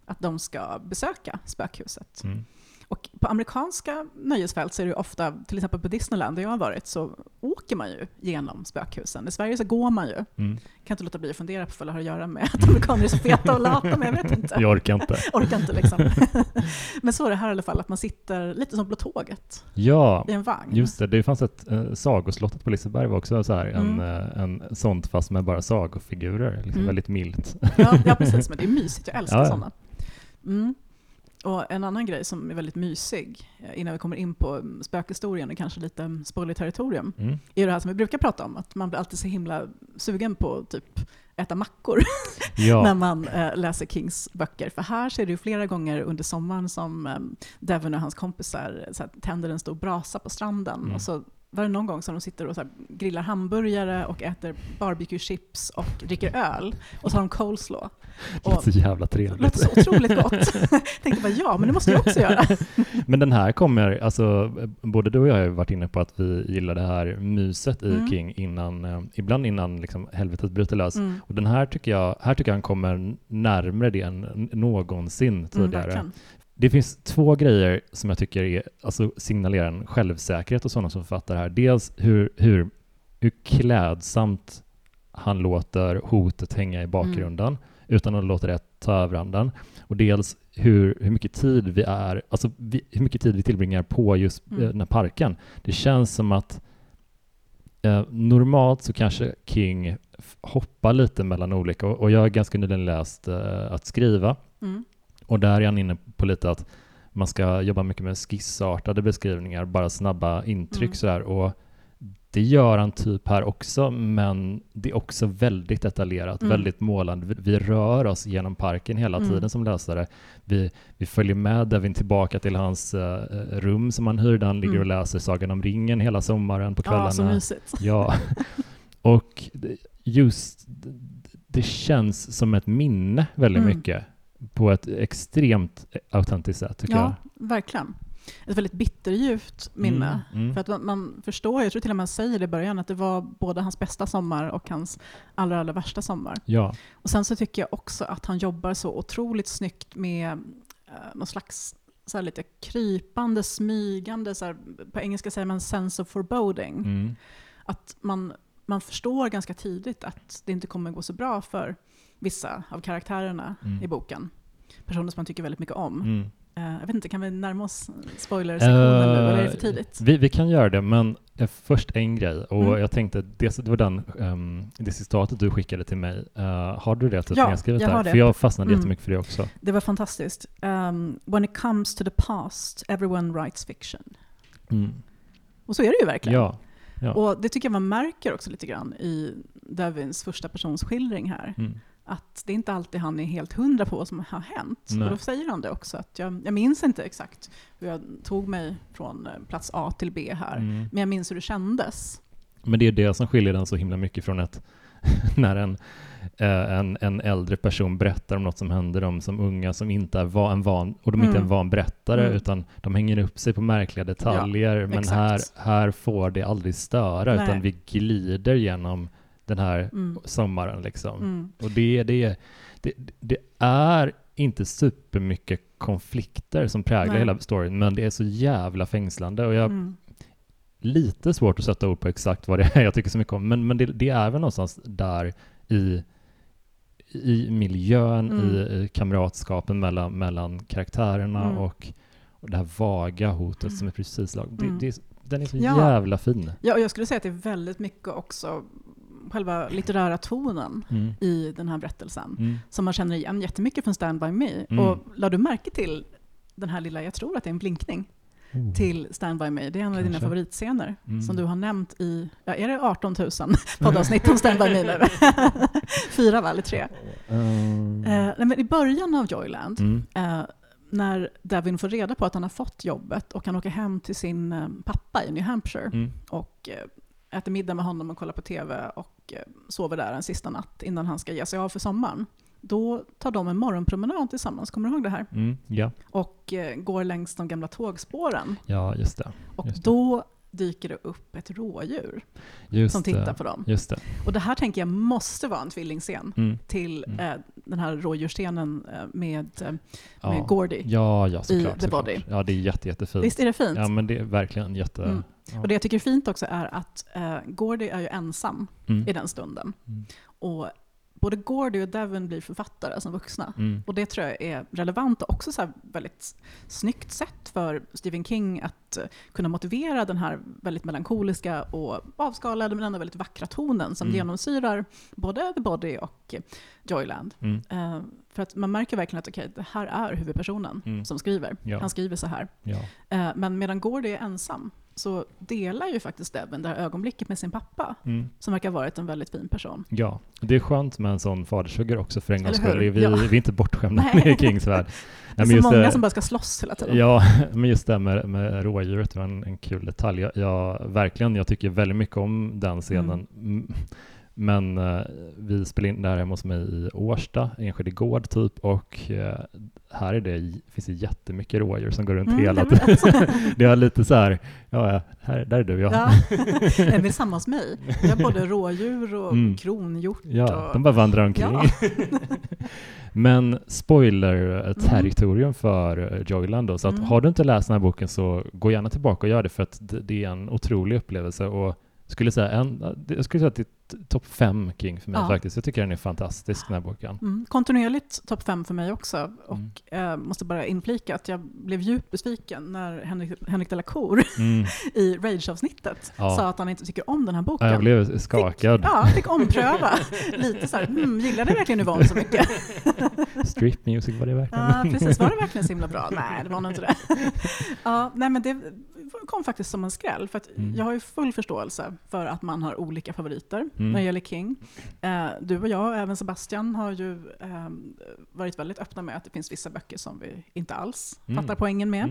att de ska besöka spökhuset. Mm. Och på amerikanska nöjesfält så är det ofta, till exempel på Disneyland där jag har varit, så åker man ju genom spökhusen. I Sverige så går man ju. Mm. Kan inte låta bli att fundera på vad det har att göra med att amerikaner är så feta och lata, men jag vet inte. Jag orkar inte. Orkar inte liksom. Men så är det här i alla fall, att man sitter lite som på tåget Ja, i en vagn. just det. Det fanns ett äh, sagoslottet på Liseberg var också så här, en, Mm. eh, en sånt fast med bara sagofigurer. Liksom Mm. Väldigt milt. Ja, ja, precis. Men det är mysigt. Jag älskar ja. sådana. Mm. Och en annan grej som är väldigt mysig, eh, innan vi kommer in på spökhistorien och kanske lite spoiler-territorium, Mm. är det här som vi brukar prata om, att man blir alltid så himla sugen på typ äta mackor när Ja, man eh, läser Kings böcker. För här ser du flera gånger under sommaren som eh, Devon och hans kompisar eh, så här, tänder en stor brasa på stranden. Mm. Och så var det någon gång som de sitter och grillar hamburgare och äter barbecue chips och dricker öl. Och så har de coleslaw. det låter så jävla det trevligt. låter så otroligt gott. Tänkte bara ja, men det måste jag också göra. Men den här kommer, alltså både du och jag har varit inne på att vi gillar det här myset i Mm. King innan, eh, ibland innan liksom helvetet bryter lös. Mm. Och den här tycker jag, här tycker jag han kommer närmare det än någonsin Mm, tidigare. verkligen. Det finns två grejer som jag tycker är, alltså signalerar en självsäkerhet hos sådana som författar här. Dels hur, hur, hur klädsamt han låter hotet hänga i bakgrunden utan att låta det ta över andan. Och dels hur, hur mycket tid vi är, alltså vi, hur mycket tid vi tillbringar på just Mm. eh, den här parken. Det känns som att eh, normalt så kanske King hoppar lite mellan olika, och, och jag har ganska nyligen läst eh, att skriva, Mm. Och där är han inne på lite att man ska jobba mycket med skissartade beskrivningar, bara snabba intryck Mm. sådär. Och det gör han typ här också, men det är också väldigt detaljerat, Mm. väldigt målande. Vi, vi rör oss genom parken hela Mm. tiden som läsare. Vi, vi följer med Devin tillbaka till hans eh, rum som han hyr, där han ligger Mm. och läser Sagan om ringen hela sommaren på Ja, så kvällarna. mysigt. Ja, och just det känns som ett minne väldigt Mm. mycket på ett extremt autentiskt sätt tycker Ja, verkligen. Ett väldigt bitterljuvt jag. minne. Mm, mm. För att man, man förstår, jag tror till och med han säger det i början, att det var både hans bästa sommar och hans allra, allra värsta sommar. Ja, Och sen så tycker jag också att han jobbar så otroligt snyggt med eh, någon slags så lite krypande, smygande, så här, på engelska säger man sense of foreboding. mm. Att man, man förstår ganska tidigt att det inte kommer gå så bra för vissa av karaktärerna Mm. i boken. Personer som man tycker väldigt mycket om. Mm. Eh, jag vet inte, kan vi närma oss spoilersektionen nu, eller är det för tidigt? Vi, vi kan göra det, men eh, först en grej. Och Mm. jag tänkte, det, det var den, ehm, det citatet du skickade till mig. Eh, har du det typ Ja, nedskrivet jag där? har det. För jag fastnade Mm. jättemycket för det också. Det var fantastiskt. Um, when it comes to the past, everyone writes fiction. Mm. Och så är det ju verkligen. Ja. ja. Och det tycker jag man märker också lite grann i Devins första persons skildring här. Mm. Att det är inte alltid han är helt hundra på vad som har hänt. Nej. Och då säger han det också, att jag, jag minns inte exakt hur jag tog mig från eh, plats A till B här. Mm. Men jag minns hur det kändes. Men det är det som skiljer den så himla mycket från ett när en, eh, en, en äldre person berättar om något som händer dem som unga som inte är van, en van och de är inte är en Mm. van berättare Mm. utan de hänger upp sig på märkliga detaljer men exakt. här, här får det aldrig störa Nej. utan vi glider genom den här Mm. sommaren liksom. Mm. Och det, det, det, det är inte supermycket konflikter som präglar Nej. hela storyn men det är så jävla fängslande och jag Mm. lite svårt att sätta ord på exakt vad det är jag tycker så mycket om, men, men det, det är väl någonstans där i, i miljön, Mm. i, i kamratskapen mellan, mellan karaktärerna Mm. och, och det här vaga hotet Mm. som är precis lag. Det, Mm. det, den är så Ja. jävla fin. Ja, och jag skulle säga att det är väldigt mycket också själva litterära tonen Mm. i den här berättelsen. Mm. Som man känner igen jättemycket från Stand By Me. Mm. Och la du märke till den här lilla, jag tror att det är en blinkning, Oh. till Stand By Me. Det är en av dina favoritscener Mm. som du har nämnt i, ja, är det 18 000 poddavsnitt om Stand By Me nu? Fyra va, eller tre? Um, Eh, nej, men I början av Joyland, mm. eh, när Devin får reda på att han har fått jobbet och han åker hem till sin eh, pappa i New Hampshire Mm. och eh, äter middag med honom och kollar på TV och eh, sover där en sista natt innan han ska ge sig av för sommaren. Då tar de en morgonpromenad tillsammans, kommer du ihåg det här? Mm. Ja. Och eh, går längs de gamla tågspåren. ja, just det. Och Just det. då dyker det upp ett rådjur Just som tittar på dem. Just det. Och det här tänker jag måste vara en tvillingscen Mm. till Mm. eh, den här rådjursscenen eh, med, med Ja. Gordy. Ja, ja, såklart. The såklart. Body. Ja, det är jätte, jättefint. Visst är det fint? Ja, men det är verkligen jätte... Mm. Ja. Och det jag tycker är fint också är att eh, Gordy är ju ensam Mm. i den stunden. Mm. Och både Gordy och Devon blir författare som vuxna. Mm. Och det tror jag är relevant och också så här väldigt snyggt sätt för Stephen King att eh, kunna motivera den här väldigt melankoliska och avskalade men ändå väldigt vackra tonen som Mm. genomsyrar både The Body och Joyland. Mm. Eh, för att man märker verkligen att okej, det här är huvudpersonen Mm. som skriver. Ja. Han skriver så här. Ja. Eh, men medan Gordy är ensam så delar ju faktiskt Devon det här ögonblicket med sin pappa Mm. som verkar ha varit en väldigt fin person. ja, det är skönt med en sån fadershugger också för en gångs skull. Vi, Ja. vi är inte bortskämda med Kings värld. Det är så många det- som bara ska slåss hela tiden. Ja, men just det med, med rådjuret var en, en kul detalj. Jag, jag, verkligen, jag tycker väldigt mycket om den scenen. Mm. Men eh, vi spelade in det här hemma hos mig i Årsta, Enskede gård typ, och eh, här är det, finns det jättemycket rådjur som går runt Mm, hela det är bra. tiden. det är lite så här, ja, här, där är du ja. Ja. Nej, det är samma hos mig. Jag har både rådjur och Mm. kronhjort. Ja, och... de bara vandrar omkring. Ja. Men spoiler-territorium för eh, Joyland då, så att Mm. har du inte läst den här boken så gå gärna tillbaka och gör det för att det, det är en otrolig upplevelse och skulle säga en, jag skulle säga att det topp fem King för mig Ja. faktiskt. Jag tycker den är fantastisk den här boken. Mm, kontinuerligt topp fem för mig också. Och eh, måste bara inflika att jag blev djupt besviken när Henrik, Henrik de la Cour Mm. i Rage-avsnittet Ja. sa att han inte tycker om den här boken. Ja, jag blev skakad. Ja, fick ompröva. Lite så här, hmm, gillade verkligen Yvonne så mycket? Street music var det verkligen. Ja, precis. Var det verkligen så himla bra? Nej, det var nog inte det. Ja, nej, men det kom faktiskt som en skräll. För Mm. Jag har ju full förståelse för att man har olika favoriter Mm. när det gäller King. Eh, du och jag, och även Sebastian, har ju eh, varit väldigt öppna med att det finns vissa böcker som vi inte alls Mm. fattar poängen med.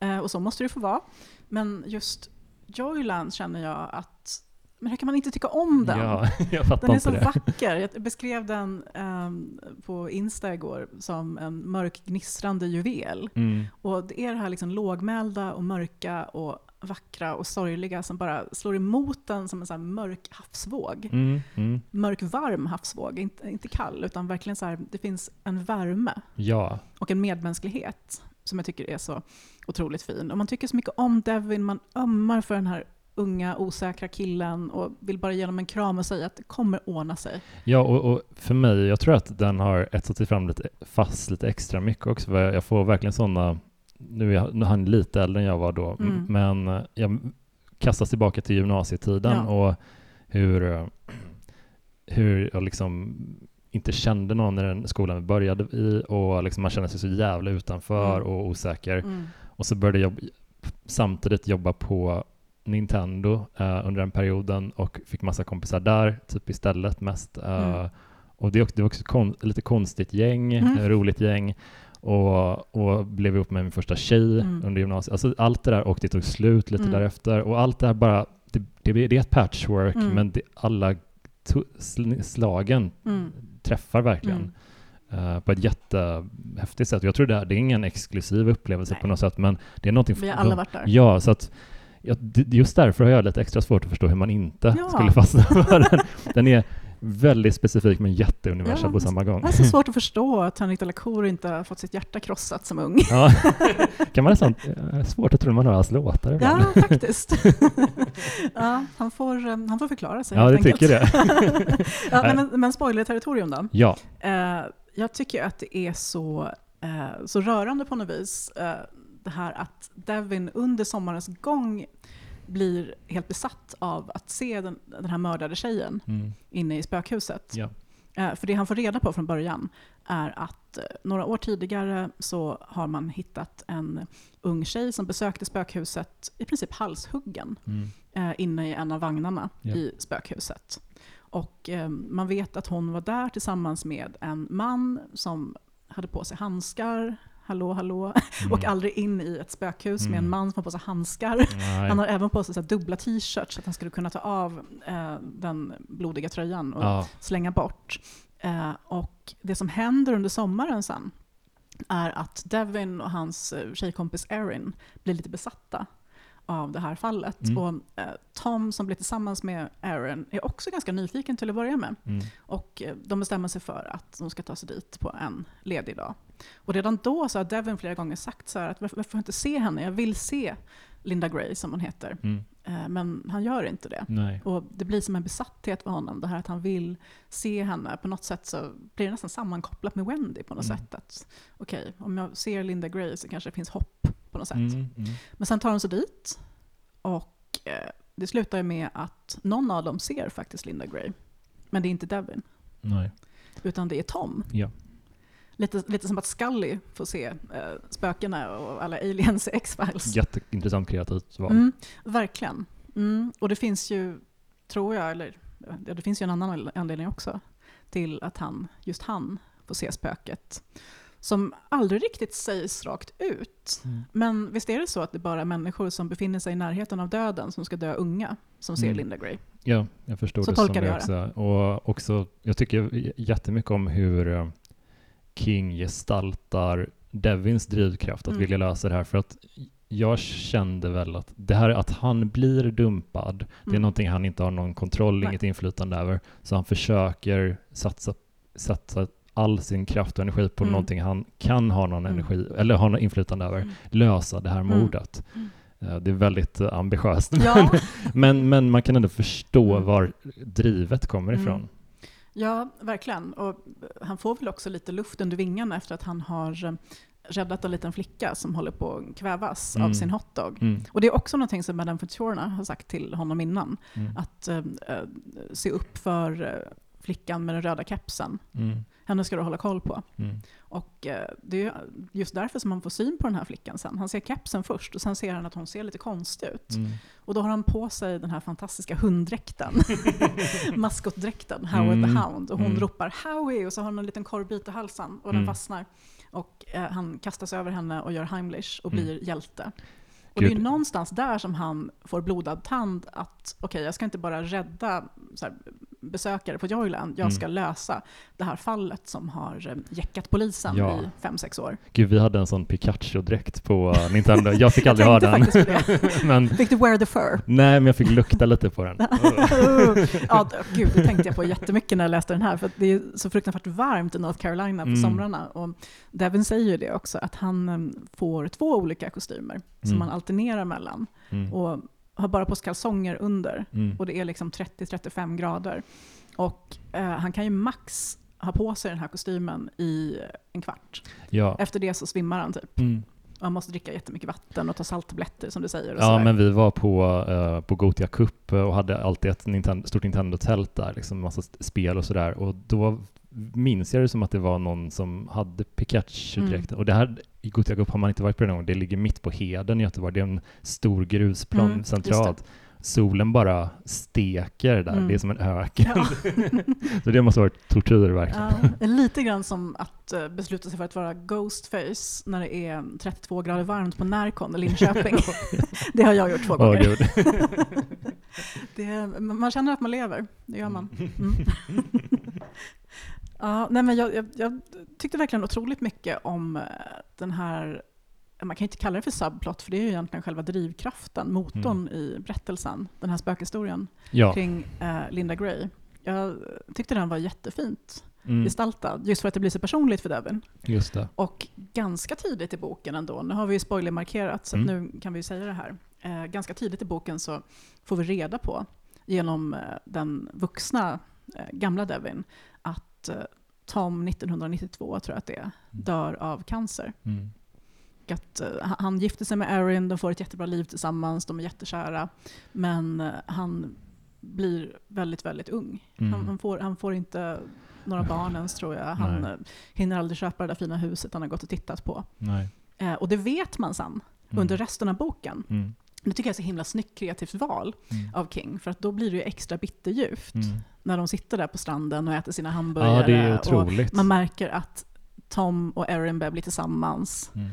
Mm. Eh, och så måste det få vara. Men just Joyland känner jag att, men hur kan man inte tycka om den? Ja, jag fattar Den är så det. vacker. Jag beskrev den ehm, på Insta igår som en mörk gnistrande juvel. Mm. Och det är det här liksom lågmälda och mörka och vackra och sorgliga som bara slår emot den som en så mörk havsvåg. Mm. Mm. Mörk varm havsvåg, inte, inte kall, utan verkligen så här, det finns en värme Ja, och en medmänsklighet som jag tycker är så otroligt fin. Och man tycker så mycket om Devin, man ömmar för den här unga osäkra killen och vill bara ge honom en kram och säga att det kommer ordna sig. Ja, och, och för mig, jag tror att den har etsat sig fram lite, fast lite extra mycket också. Jag får verkligen sådana, nu är nu han lite äldre än jag var då, Mm. men jag kastas tillbaka till gymnasietiden Ja. och hur, hur jag liksom inte kände någon i den skolan vi började i och liksom man kände sig så jävla utanför Mm. och osäker. Mm. Och så började jag samtidigt jobba på Nintendo eh, under den perioden och fick massa kompisar där, typ istället mest. Eh, Mm. Och det, det var också kon, lite konstigt gäng, Mm. roligt gäng. Och, och blev ihop med min första tjej Mm. under gymnasiet. Alltså allt det där och det tog slut lite Mm. därefter. Och allt det här bara, det, det, det är ett patchwork Mm. men det, alla to, sl, slagen Mm. träffar verkligen eh, på ett jättehäftigt sätt. Jag tror det, här, det är ingen exklusiv upplevelse Nej. på något sätt, men det är någonting... Vi har alla varit där. Ja, så att just därför har jag lite extra svårt att förstå hur man inte Ja. skulle fastna för den. Den är väldigt specifik men jätteuniversal Ja, på samma gång. Det är så svårt att förstå att Henrik de la Cour inte har fått sitt hjärta krossat som ung. Ja, kan man nästan... eh, Svårt att tro när man hör hans låtar ibland. Ja, faktiskt. ja, han, får, eh, han får förklara sig Ja, det enkelt. tycker det. ja, men, men spoiler-territorium då? Ja, Eh, jag tycker att det är så, så rörande på något vis, det här att Devin under sommarens gång blir helt besatt av att se den, den här mördade tjejen mm, inne i spökhuset. ja. Eh, för det han får reda på från början är att eh, några år tidigare så har man hittat en ung tjej som besökte spökhuset i princip halshuggen Mm. eh, inne i en av vagnarna Ja. i spökhuset. Och man vet att hon var där tillsammans med en man som hade på sig handskar, hallå hallå, Mm. och aldrig in i ett spökhus med en Mm. man som har på sig handskar. Nej. Han har även på sig så dubbla t-shirts så att han skulle kunna ta av eh, den blodiga tröjan och ja. slänga bort. Eh, och det som händer under sommaren sen är att Devin och hans eh, tjejkompis Erin blir lite besatta av det här fallet. Mm. Och eh, Tom som blir tillsammans med Erin är också ganska nyfiken till att börja med. Mm. Och eh, de bestämmer sig för att de ska ta sig dit på en ledig dag. Och redan då så har Devin flera gånger sagt så att varför, varför får jag inte se henne? Jag vill se Linda Gray som hon heter. Mm. Eh, Men han gör inte det. Nej. Och det blir som en besatthet för honom, det här att han vill se henne. På något sätt så blir det nästan sammankopplat med Wendy på något Mm. sätt. Att okej, om jag ser Linda Gray så kanske det finns hopp på något sätt. Mm. Mm. Men sen tar de sig dit och eh, det slutar med att någon av dem ser faktiskt Linda Gray. Men det är inte Devin, Nej. utan det är Tom. Ja. Lite, lite som att Scully får se eh, spökena och alla aliens i X-Files. Jätteintressant kreativt val. Mm, verkligen. Mm, och det finns ju, tror jag, eller det finns ju en annan anledning också till att han, just han får se spöket. Som aldrig riktigt sägs rakt ut. Mm. Men visst är det så att det bara är människor som befinner sig i närheten av döden som ska dö unga som ser Mm. Linda Gray? Ja, jag förstår Så det som det också. Och också, jag tycker jättemycket om hur eh, King gestaltar Devins drivkraft att Mm. vilja lösa det här. För att jag kände väl att det här att han blir dumpad, det är Mm. någonting han inte har någon kontroll, Nej. inget inflytande över. Så han försöker satsa, satsa all sin kraft och energi på Mm. någonting han kan ha någon Mm. energi, eller ha något inflytande över. Mm. Lösa det här Mm. mordet. Eh, Det är väldigt eh, ambitiöst. Ja, Men, men man kan ändå förstå var drivet kommer Mm. ifrån. ja, verkligen. Och han får väl också lite luft under vingarna efter att han har eh, räddat en liten flicka som håller på att kvävas av Mm. sin hotdog. Mm. Och det är också någonting som Madame Futurna har sagt till honom innan. Mm. Att eh, se upp för flickan med den röda kepsen. Henne ska du hålla koll på. Mm. Och eh, det är just därför som man får syn på den här flickan sen. Han ser kepsen först och sen ser han att hon ser lite konstig ut. Mm. Och då har han på sig den här fantastiska hunddräkten. Maskotdräkten, Howard Mm. the Hound. Och hon Mm. ropar Howie och så har hon en liten korvbit i halsen och den Mm. fastnar. Och eh, han kastas över henne och gör Heimlich och Mm. blir hjälte. Och det är någonstans där som han får blodad tand att okej, jag ska inte bara rädda så här, besökare på Joyland, jag Mm. ska lösa det här fallet som har eh, jäckat polisen Ja. i fem sex år. Gud, vi hade en sån Pikachu-dräkt på uh, Nintendo. Jag fick aldrig Jag ha den. men, Fick du wear the fur? nej, men jag fick lukta lite på den. ja, gud, det tänkte jag på jättemycket när jag läste den här, för det är så fruktansvärt varmt i North Carolina på Mm. somrarna. Och Devin säger ju det också, att han em, får två olika kostymer som Mm. han alternerar mellan. Mm. Och har bara på sig kalsonger under. Mm. Och det är liksom 30-35 grader. Och eh, han kan ju max ha på sig den här kostymen i en kvart. Ja. Efter det så svimmar han typ. Mm. Han måste dricka jättemycket vatten och ta salttabletter som du säger. Ja, sådär. men vi var på, uh, på Gotia Cup och hade alltid ett Nintendo, stort Nintendo-tält där, liksom massa spel och sådär. Och då minns jag det som att det var någon som hade Pikachu-dräkten. Och det här, i Gotia Cup har man inte varit på det någon. Det ligger mitt på Heden i Göteborg. Det är en stor grusplan Mm, centralt. Solen bara steker där. Mm. Det är som en öken. Ja. Så det måste ha varit tortyr verkligen. Ja, lite grann som att eh, besluta sig för att vara Ghostface när det är 32 grader varmt på Närcon i Linköping. det har jag gjort två gånger. gud. det, man känner att man lever, det gör man. Mm. Ja, nej men jag, jag, jag tyckte verkligen otroligt mycket om eh, den här, man kan inte kalla det för subplot, för det är ju egentligen själva drivkraften, motorn i berättelsen, den här spökhistorien Ja. kring eh, Linda Gray. Jag tyckte den var jättefint Mm, gestaltad, just för att det blir så personligt för Devin. just det. Och ganska tidigt i boken ändå, nu har vi ju spoilermarkerat så Mm. nu kan vi ju säga det här. Eh, ganska tidigt i boken så får vi reda på, genom eh, den vuxna eh, gamla Devin, att eh, Tom 1992, tror jag att det är, dör av cancer. Mm. Att, eh, han- gifter sig med Erin, de får ett jättebra liv tillsammans, de är jättekära. Men eh, han blir väldigt, väldigt ung. Mm. Han, han, får, han får inte några barn ens tror jag. Han Nej. hinner aldrig köpa det där fina huset han har gått och tittat på. Eh, och det vet man sen Mm. under resten av boken. Mm. Det tycker jag är så himla snyggt kreativt val Mm. av King, för att då blir det ju extra bitterljuvt Mm. när de sitter där på stranden och äter sina Ja, hamburgare. det är och man märker att Tom och Erin börjar bli tillsammans. Mm.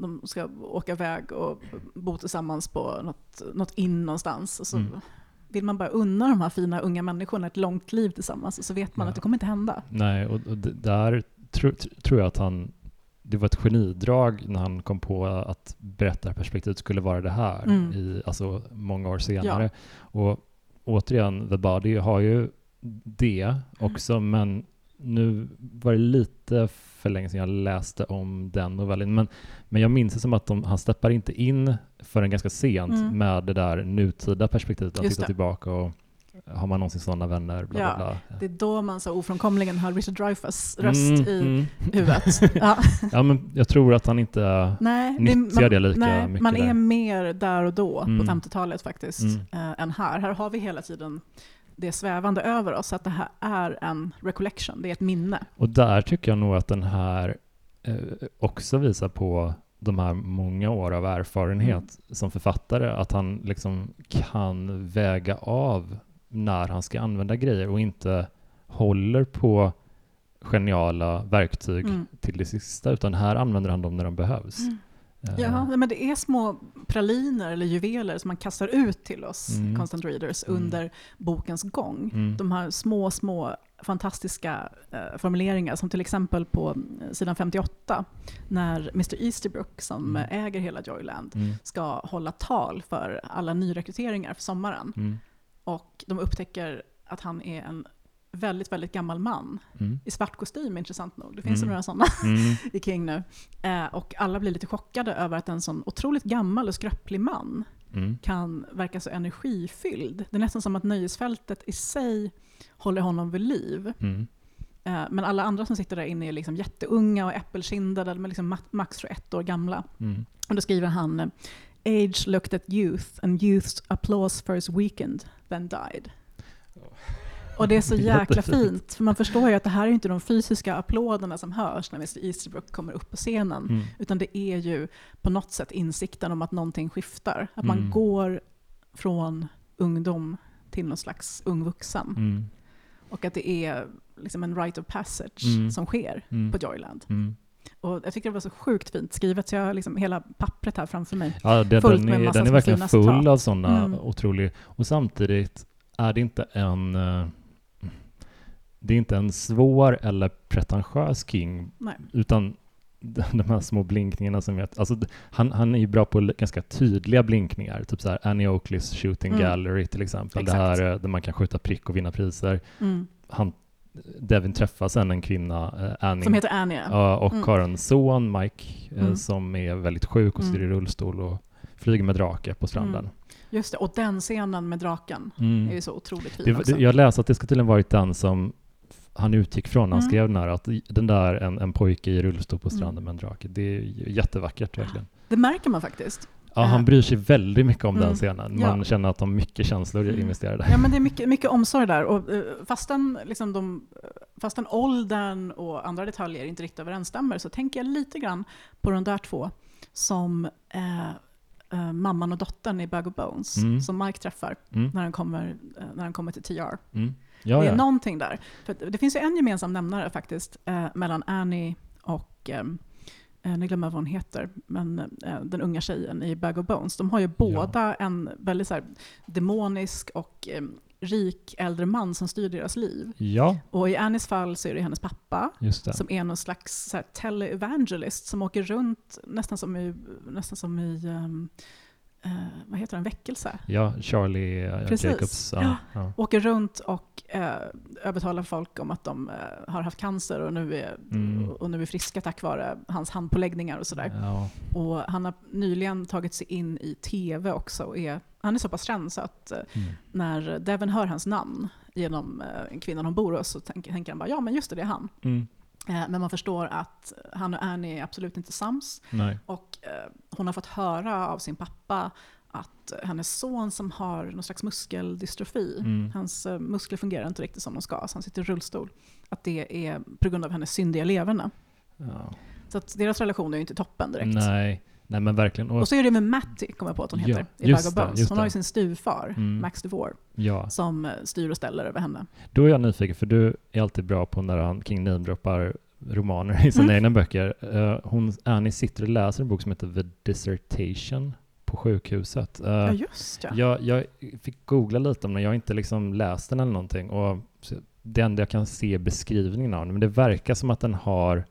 De ska åka iväg och bo tillsammans på något, något inn någonstans. Och så Mm. vill man bara unna de här fina unga människorna ett långt liv tillsammans. Och så vet man Ja. att det kommer inte hända. Nej, och, där tro, tr- tror jag att han det var ett genidrag när han kom på att berättarperspektivet skulle vara det här Mm. i, alltså många år senare. Och återigen, The Body har ju det också, men nu var det lite för länge sedan jag läste om den novellen. Men, men jag minns det som att de, han steppar inte in förrän ganska sent Mm. med det där nutida perspektivet. Att Just titta det. tillbaka och har man någonsin sådana vänner? Bla, Ja, bla, bla. Det är då man så ofrånkomligen hör Richard Dreyfuss röst Mm, i mm. huvudet. Ja. Ja, men jag tror att han inte... Nej, Nyttjar det lika nej, mycket man är där? mer där och då Mm. på 50-talet faktiskt, Mm. eh, än här. Här har vi hela tiden det svävande över oss, att det här är en recollection, det är ett minne. Och där tycker jag nog att den här eh, också visar på de här många år av erfarenhet Mm. som författare, att han liksom kan väga av när han ska använda grejer och inte håller på geniala verktyg Mm. till det sista, utan här använder han dem när de behövs. Eh, Ja, men det är små praliner eller juveler som man kastar ut till oss Mm. constant readers Mm. under bokens gång. Mm. De här små, små fantastiska eh, formuleringar som till exempel på eh, sidan 58 när Mr Easterbrook som Mm. äger hela Joyland Mm. ska hålla tal för alla nyrekryteringar för sommaren. Och de upptäcker att han är en väldigt, väldigt gammal man Mm. i svart kostym, intressant nog. Det finns Mm. några sådana Mm. i King nu. Eh, och alla blir lite chockade över att en sån otroligt gammal och skröplig man Mm. kan verka så energifylld. Det är nästan som att nöjesfältet i sig håller honom vid liv. Mm. Eh, men alla andra som sitter där inne är liksom jätteunga och äppelkindade, de är liksom ma- max 21 år gamla. Mm. Och då skriver han Age looked at youth and youth's applause first weakened, then died. Och det är så jäkla fint, för man förstår ju att det här är inte de fysiska applåderna som hörs när Mr Easterbrook kommer upp på scenen, Mm. utan det är ju på något sätt insikten om att någonting skiftar. Att man Mm. går från ungdom till någon slags ung vuxen. Mm. Och att det är liksom en rite of passage Mm. som sker Mm. på Joyland. Och jag tycker det var så sjukt fint skrivet, så jag har liksom hela pappret här framför mig. Ja, det, Fullt den, med är, massa den är verkligen full citat. av sådana Mm. otroliga... Och samtidigt är det inte en... eh, Det är inte en svår eller pretentiös King, Nej. utan de här små blinkningarna som jag... Alltså, han, han är ju bra på ganska tydliga blinkningar, typ så här Annie Oakleys Shooting Mm. Gallery till exempel, Exakt. det här eh, där man kan skjuta prick och vinna priser. Mm. Han, Devin träffar sen en kvinna, eh, Annie, Som heter Annie. ja. Och Mm. har en son, Mike, eh, Mm. som är väldigt sjuk och sitter i Mm. rullstol och flyger med drake på stranden. Just det, och den scenen med draken Mm. är ju så otroligt fin Det, också. det, jag läste att det ska tydligen varit den som han utgick från när han Mm. skrev den här, att den där en, en pojke i rullstol på stranden Mm. med en drake, det är jättevackert verkligen. Det märker man faktiskt. Ja, han Ja. bryr sig väldigt mycket om den Mm. scenen. Man Ja. känner att de har mycket känslor Mm. investerade. Ja, men det är mycket, mycket omsorg där. Och, eh, fastän, liksom de, fastän åldern och andra detaljer inte riktigt överensstämmer så tänker jag lite grann på de där två som eh, eh, mamman och dottern i Bag of Bones Mm. som Mike träffar Mm. när han kommer, eh, när han kommer till TR. Mm. Ja, det är ja. någonting där. För det finns ju en gemensam nämnare faktiskt eh, mellan Annie och eh, eh, nu glömmer jag vad hon heter, men eh, den unga tjejen i Bag of Bones. De har ju båda en väldigt så här, demonisk och eh, rik äldre man som styr deras liv. ja, Och i Annies fall så är det hennes pappa som är någon slags så här, televangelist som åker runt nästan som i, nästan som i ehm, eh, vad heter den, väckelse. Ja, Charlie eh, Precis. Jacobs. Ja, ja. Åker runt och eh, övertalar folk om att de eh, har haft cancer och nu, är, Mm. och nu är friska tack vare hans handpåläggningar och sådär. Ja. Och han har nyligen tagit sig in i tv också. Och är, han är så pass känd så att eh, Mm. när Devin hör hans namn genom eh, kvinnan hon bor hos så tänker, tänker han bara ja men just det, det är han. Mm. Eh, men man förstår att han och Annie är absolut inte sams. Nej. Och eh, hon har fått höra av sin pappa att hennes son som har någon slags muskeldystrofi, Mm. hans eh, muskler fungerar inte riktigt som de ska, så han sitter i rullstol. Att det är på grund av hennes syndiga leverne. Ja. Så att deras relation är ju inte toppen direkt. Nej, nej men verkligen. Och, Och så är det med Matty, kommer jag på att hon Ja, heter, i just Bag of Bones. Hon har ju sin styvfar, Mm. Max DeVore, ja. som eh, styr och ställer över henne. Då är jag nyfiken, för du är alltid bra på när han King namedroppar romaner i sina Mm. egna böcker. Eh, hon, Annie sitter och läser en bok som heter The Dissertation på sjukhuset. Eh, Ja, just ja. jag, jag fick googla lite om den, jag har inte liksom läst den eller någonting. Och det enda jag kan se är beskrivningen av den, men det verkar som att den har,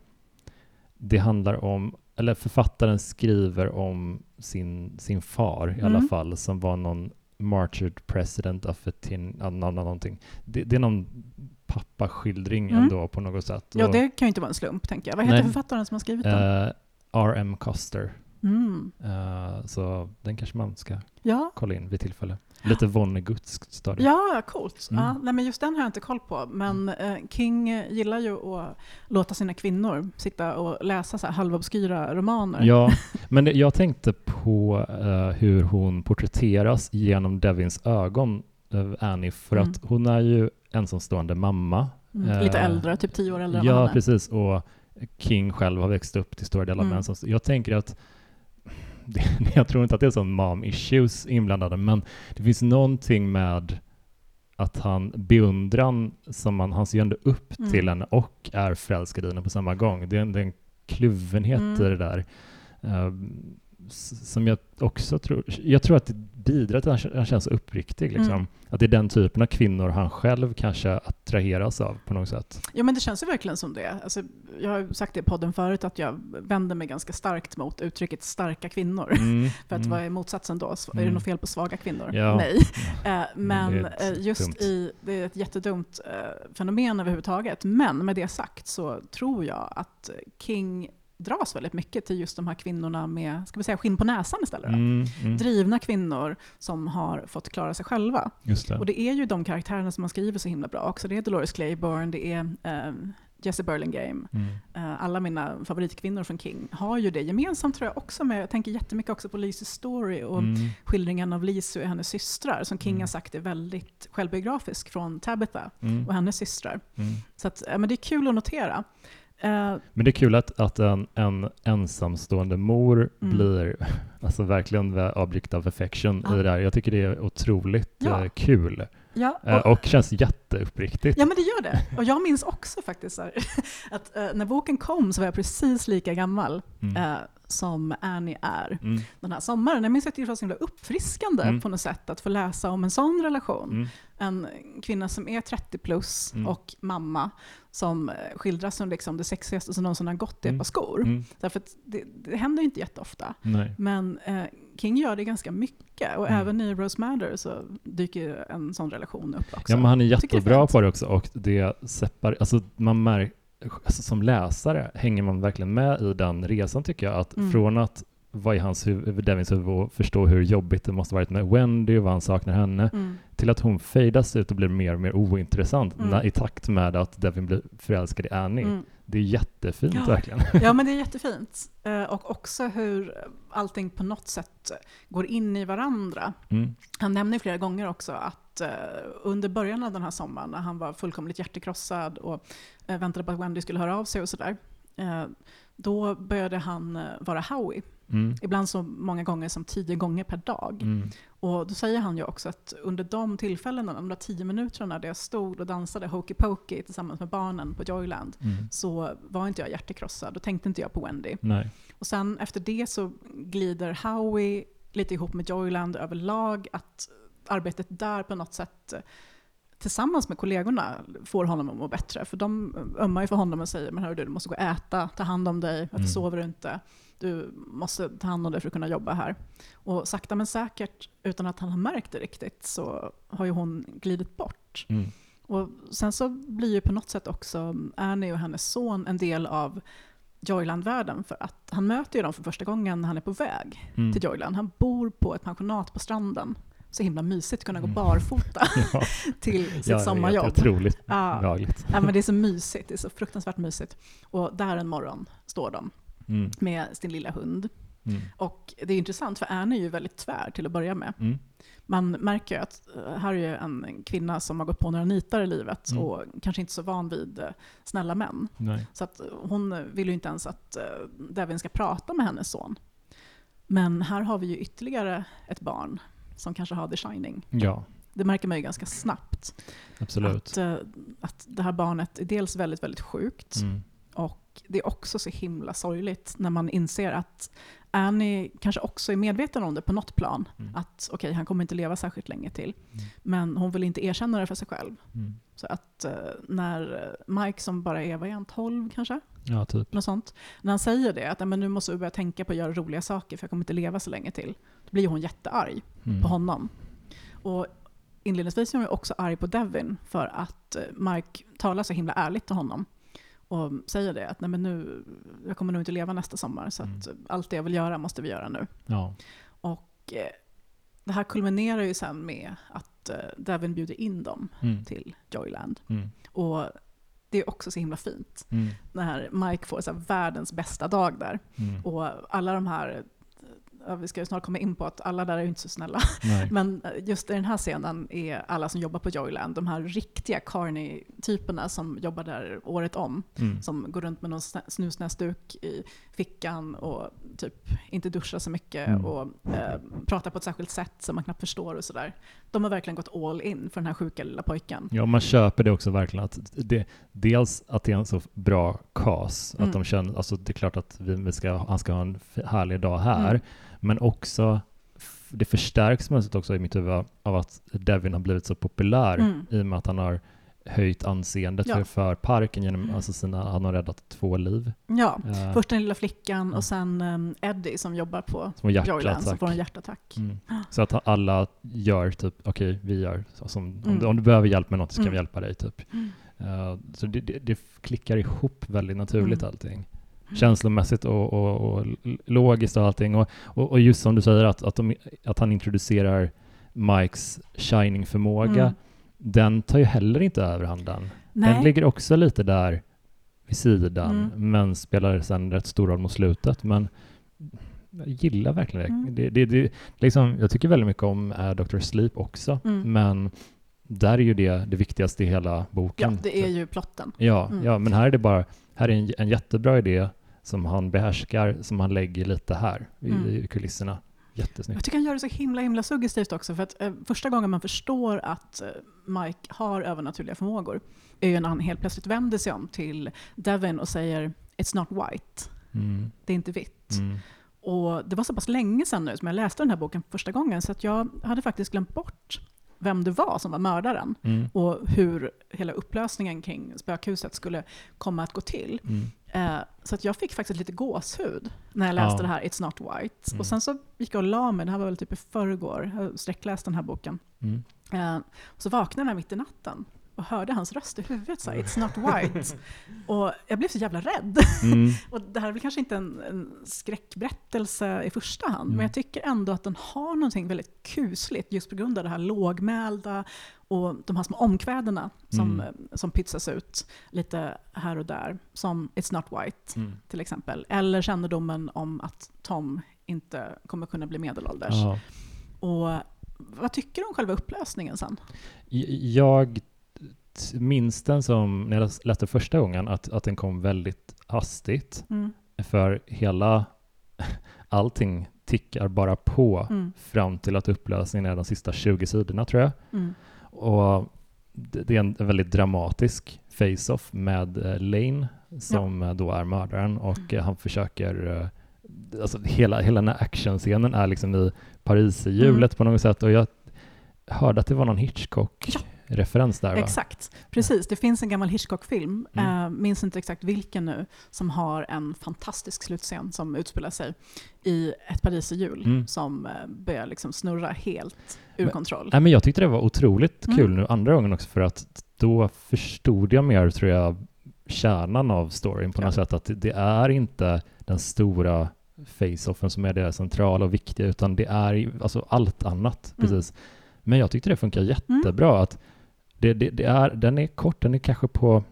det handlar om, eller författaren skriver om sin, sin far i alla Mm. fall, som var någon martyred president of a tin, nå- någonting. Det, det är någon pappaskildring Mm. ändå på något sätt. Ja, Och, det kan ju inte vara en slump, tänker jag. Vad heter Nej. författaren som har skrivit den? eh, R.M. Coster. Mm. Eh, så den kanske man ska Ja, kolla in vid tillfälle. Lite Vonnegutsk stadie. Ja, coolt. Mm. Ja, nej, men just den har jag inte koll på. Men eh, King eh, gillar ju att låta sina kvinnor sitta och läsa så här halvobskyra romaner. Ja, men det, jag tänkte på eh, hur hon porträtteras genom Devins ögon, uh, Annie, för Mm. att hon är ju ensamstående mamma. Mm, Lite Eh, äldre, typ tio år äldre Ja, precis. Och King själv har växt upp till stora delar Mm. med ensam. Jag tänker att jag tror inte att det är sån mom issues inblandade, men det finns någonting med att han beundran som man, han ser ändå upp Mm. till henne och är förälskad i henne på samma gång. Det är en, det är en kluvenhet Mm. i det där. s- som jag också tror, jag tror att det bidrar till att han, känns uppriktig. Liksom. Mm. Att det är den typen av kvinnor han själv kanske attraheras av på något sätt. Ja, men det känns ju verkligen som det. Alltså, jag har sagt det i podden förut att jag vänder mig ganska starkt mot uttrycket starka kvinnor. Mm, För att mm. vad är motsatsen då? Är det Mm. något fel på svaga kvinnor? Ja. Nej. Eh, men eh, just dumt. i, det är ett jättedumt eh, fenomen överhuvudtaget. Men med det sagt så tror jag att King dras väldigt mycket till just de här kvinnorna med, ska vi säga, skinn på näsan istället. Mm, mm, Drivna kvinnor som har fått klara sig själva. det. Och det är ju de karaktärerna som man skriver så himla bra också. Det är Dolores Claiborne, det är eh, Jessie Burlingame. Mm. Eh, alla mina favoritkvinnor från King har ju det gemensamt tror jag också med, jag tänker jättemycket också på Lises story och Mm. skildringen av Lisu och hennes systrar som King Mm. har sagt är väldigt självbiografisk från Tabitha Mm. och hennes systrar. Mm. Så att, ja, men det är kul att notera. Eh, Men det är kul att, att en, en ensamstående mor Mm. blir alltså verkligen object of affection Ja. i det där. Jag tycker det är otroligt Ja. eh, kul ja, eh, och känns jätteuppriktigt. Ja men det gör det. Och jag minns också faktiskt här, att när boken kom så var jag precis lika gammal Mm. Som Annie är Mm. den här sommaren. Jag minns att det var så himla uppfriskande Mm. på något sätt att få läsa om en sån relation. Mm. En kvinna som är 30 plus Mm. och mamma som eh, skildras som liksom det sexigaste som någonsin har gått i ett Mm. par skor. Mm. Därför att det, det händer ju inte jätteofta. Nej. Men eh, King gör det ganska mycket och även i Rose Matter så dyker en sån relation upp också. Ja, men han är jättebra på det också och det separ, alltså man märker, alltså som läsare hänger man verkligen med i den resan tycker jag. Att Mm. från att vara i hans huvud, Devins huvud och förstå hur jobbigt det måste varit med Wendy och vad han saknar henne, Mm. till att hon fejdas ut och blir mer och mer ointressant Mm. när, i takt med att Devin blir förälskad i Annie. Mm. Det är jättefint Ja. verkligen. Ja, men det är jättefint. Eh, Och också hur allting på något sätt går in i varandra. Mm. Han nämner flera gånger också att eh, under början av den här sommaren, när han var fullkomligt hjärtekrossad och eh, väntade på att Wendy skulle höra av sig och sådär, då började han vara Howie. Mm. Ibland så många gånger som tio gånger per dag. Mm. Och då säger han ju också att under de tillfällena, de där tio minuterna där jag stod och dansade Hokey Pokey tillsammans med barnen på Joyland, Mm. så var inte jag hjärtekrossad. Då tänkte inte jag på Wendy. Nej. Och sen efter det så glider Howie lite ihop med Joyland överlag, att arbetet där på något sätt tillsammans med kollegorna får honom att må bättre. För de ömmar ju för honom och säger men hörru du, du måste gå och äta, ta hand om dig, varför Mm. sover du inte? Du måste ta hand om dig för att kunna jobba här. Och sakta men säkert, utan att han har märkt det riktigt, så har ju hon glidit bort. Mm. Och sen så blir ju på något sätt också Annie och hennes son en del av Joyland-världen för att han möter ju dem för första gången när han är på väg Mm. till Joyland. Han bor på ett pensionat på stranden. Så himla mysigt att kunna gå Mm. barfota Ja, till sitt ja, det är sommarjobb. Otroligt Ja. Ja, men det är så mysigt, det är så fruktansvärt mysigt. Och där en morgon står de Mm. med sin lilla hund. Mm. Och det är intressant för Anne är ju väldigt tvär till att börja med. Mm. Man märker ju att eh, här är ju en kvinna som har gått på några nitar i livet Mm. och kanske inte så van vid eh, snälla män. Nej. Så att eh, hon vill ju inte ens att Devin ska prata med hennes son. Men här har vi ju ytterligare ett barn som kanske har the shining. Ja, Det märker man ju ganska snabbt. absolut. Att, eh, att det här barnet är dels väldigt, väldigt sjukt Mm. och det är också så himla sorgligt när man inser att Annie kanske också är medveten om det på något plan. Mm. Att okej, han kommer inte leva särskilt länge till. Mm. Men hon vill inte erkänna det för sig själv. Mm. Så att eh, när Mike som bara är, vad är han, 12 kanske? Ja, typ. Något sånt. När han säger det, att "Nej, men nu måste du börja tänka på att göra roliga saker för jag kommer inte leva så länge till. Blir hon jättearg Mm. på honom. Och inledningsvis är hon också arg på Devin för att eh, Mike talar så himla ärligt till honom. Och säger det att Nej, men nu, jag kommer nog inte leva nästa sommar så Mm. allt det jag vill göra måste vi göra nu. Ja. Och eh, det här kulminerar ju sen med att eh, Devin bjuder in dem Mm. till Joyland. Mm. Och det är också så himla fint Mm. när Mike får så världens bästa dag där. Mm. Och alla de här, vi ska ju snart komma in på att alla där är inte så snälla. Nej. Men just i den här scenen är alla som jobbar på Joyland, de här riktiga Carney-typerna som jobbar där året om. Mm. Som går runt med någon snä- snusnäsduk i fickan och typ inte duschar så mycket Mm. och eh, pratar på ett särskilt sätt som man knappt förstår och sådär. De har verkligen gått all in för den här sjuka lilla pojken. Ja, man köper det också verkligen. Att det, dels att det är en så bra cast, Mm. att de känner, alltså det är klart att vi ska, han ska ha en härlig dag här, Mm. Men också det förstärks sätt också i mitt huvud av att Devin har blivit så populär Mm. i och med att han har höjt anseendet Ja. för, parken genom, alltså sina, han har räddat två liv. Ja, Eh, först den lilla flickan Mm. och sen um, Eddie som jobbar på som Joyland som får en hjärtattack. Mm. Så att alla gör typ, okej, vi gör, som, om, Mm. du, om du behöver hjälp med något så ska Mm. vi hjälpa dig typ. Eh, så det, det, det klickar ihop väldigt naturligt Mm. allting. Känslomässigt och, och, och logiskt och allting. Och, och, och just som du säger att, att, de, att han introducerar Mikes shining-förmåga, Mm. den tar ju heller inte överhanden. Den Nej, ligger också lite där vid sidan, Mm. men spelar sen rätt stor roll mot slutet. Men jag gillar verkligen det. Mm. det, det, det liksom, jag tycker väldigt mycket om uh, Dr. Sleep också, Mm. men där är ju det det viktigaste i hela ja, boken. det är ju plotten. Ja, Mm. ja, men här är det bara, här är en, en jättebra idé som han behärskar, som han lägger lite här i, Mm. i kulisserna. Jättesnyggt. Jag tycker han gör det så himla, himla suggestivt också. För att eh, första gången man förstår att eh, Mike har övernaturliga förmågor är ju när han helt plötsligt vänder sig om till Devin och säger “It's not white”. Mm. Det är inte vitt. Mm. Och det var så pass länge sedan nu som jag läste den här boken för första gången så att jag hade faktiskt glömt bort vem det var som var mördaren Mm. och hur hela upplösningen kring spökhuset skulle komma att gå till. Mm. Eh, så att jag fick faktiskt lite gåshud när jag läste Ja. det här It's Not White. Mm. Och sen så gick jag och la mig, det här var väl typ i förrgår, jag har sträckläst den här boken. Mm. Eh, och så vaknade jag mitt i natten och hörde hans röst i huvudet säga It's Not White. och jag blev så jävla rädd. Mm. Och det här är väl kanske inte en, en skräckberättelse i första hand, Mm. men jag tycker ändå att den har någonting väldigt kusligt just på grund av det här lågmälda och de här små omkvädena som, Mm. eh, som pytsas ut lite här och där, som It's Not White Mm. till exempel. Eller kännedomen om att Tom inte kommer kunna bli medelålders. Ja. Och vad tycker du om själva upplösningen sen? Jag minns den som, när jag läs- läste första gången, att, att den kom väldigt hastigt. Mm. För hela, allting tickar bara på Mm. fram till att upplösningen är de sista 20 sidorna tror jag. Mm. Och det det är en väldigt dramatisk face-off med eh, Lane som eh, då är mördaren och Mm. eh, han försöker Alltså hela, hela den här actionscenen är liksom i Paris-hjulet Mm. på något sätt och jag hörde att det var någon Hitchcock-referens där va? Exakt, precis. Det finns en gammal Hitchcock-film, Mm. eh, minns inte exakt vilken nu, som har en fantastisk slutscen som utspelar sig i ett pariserhjul Mm. som eh, börjar liksom snurra helt ur Men- kontroll. Nej, men jag tyckte det var otroligt Mm. kul nu andra gången också för att då förstod jag mer, tror jag, kärnan av storyn på Ja. något sätt. Att det- är inte den stora face-offen som är det centrala och viktiga, utan det är alltså allt annat. Mm. Precis. Men jag tyckte det funkar jättebra. Att det, det, det är, den är kort, den är kanske på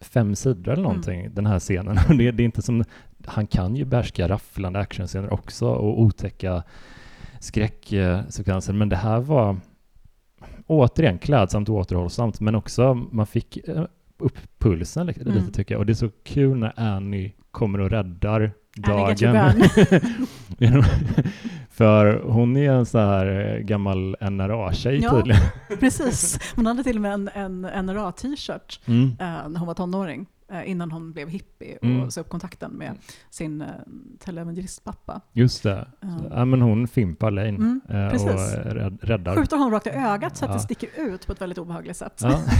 fem sidor eller någonting, den här scenen. Det, det är inte som, han kan ju bärska rafflande actionscener också och otäcka skräcksekvenser, men det här var återigen klädsamt och återhållsamt, men också man fick eh, upp pulsen lite, Mm. lite tycker jag. Och det är så kul när Annie kommer och räddar dagen. För hon är en så här eh, gammal NRA-tjej Ja. tydligen. Precis. Hon hade till och med en, en NRA-t-shirt Mm. eh, när hon var tonåring, eh, innan hon blev hippie och Mm. sa upp kontakten med sin eh, televangelistpappa. Just det. Ja. Ja, men hon fimpar Lane Mm, eh, och rädd, räddar. Skjuter honom rakt i ögat så att Ja. det sticker ut på ett väldigt obehagligt sätt. Ja.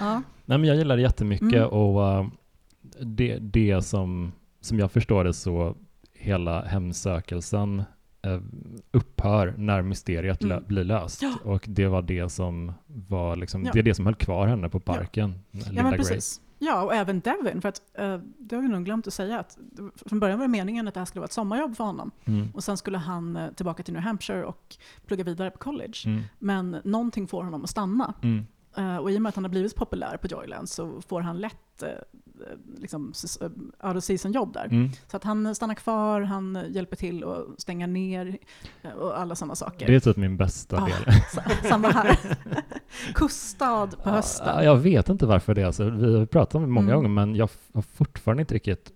Ja. Nej, men jag gillar det jättemycket Mm. och eh, det, det som, som jag förstår det så hela hemsökelsen eh, upphör när mysteriet lö- Mm. blir löst. Ja. Och det var det som var liksom, Ja. det är det som höll kvar henne på parken, Ja, Linda men Gray. precis. Ja, och även Devin. För att, eh, det har vi nog glömt att säga att från början var det meningen att det här skulle vara ett sommarjobb för honom. Mm. Och sen skulle han eh, tillbaka till New Hampshire och plugga vidare på college. Mm. Men någonting får honom att stanna. Eh, och i och med att han har blivit populär på Joyland så får han lätt eh, eh, liksom, out of season-jobb där. Mm. Så att han stannar kvar, han hjälper till att stänga ner och alla sådana saker. Det är typ min bästa Ah, del. sa- Samma här. Kuststad på hösten. Ja, jag vet inte varför det är så. Vi har pratat om det många Mm. gånger, men jag har fortfarande inte riktigt...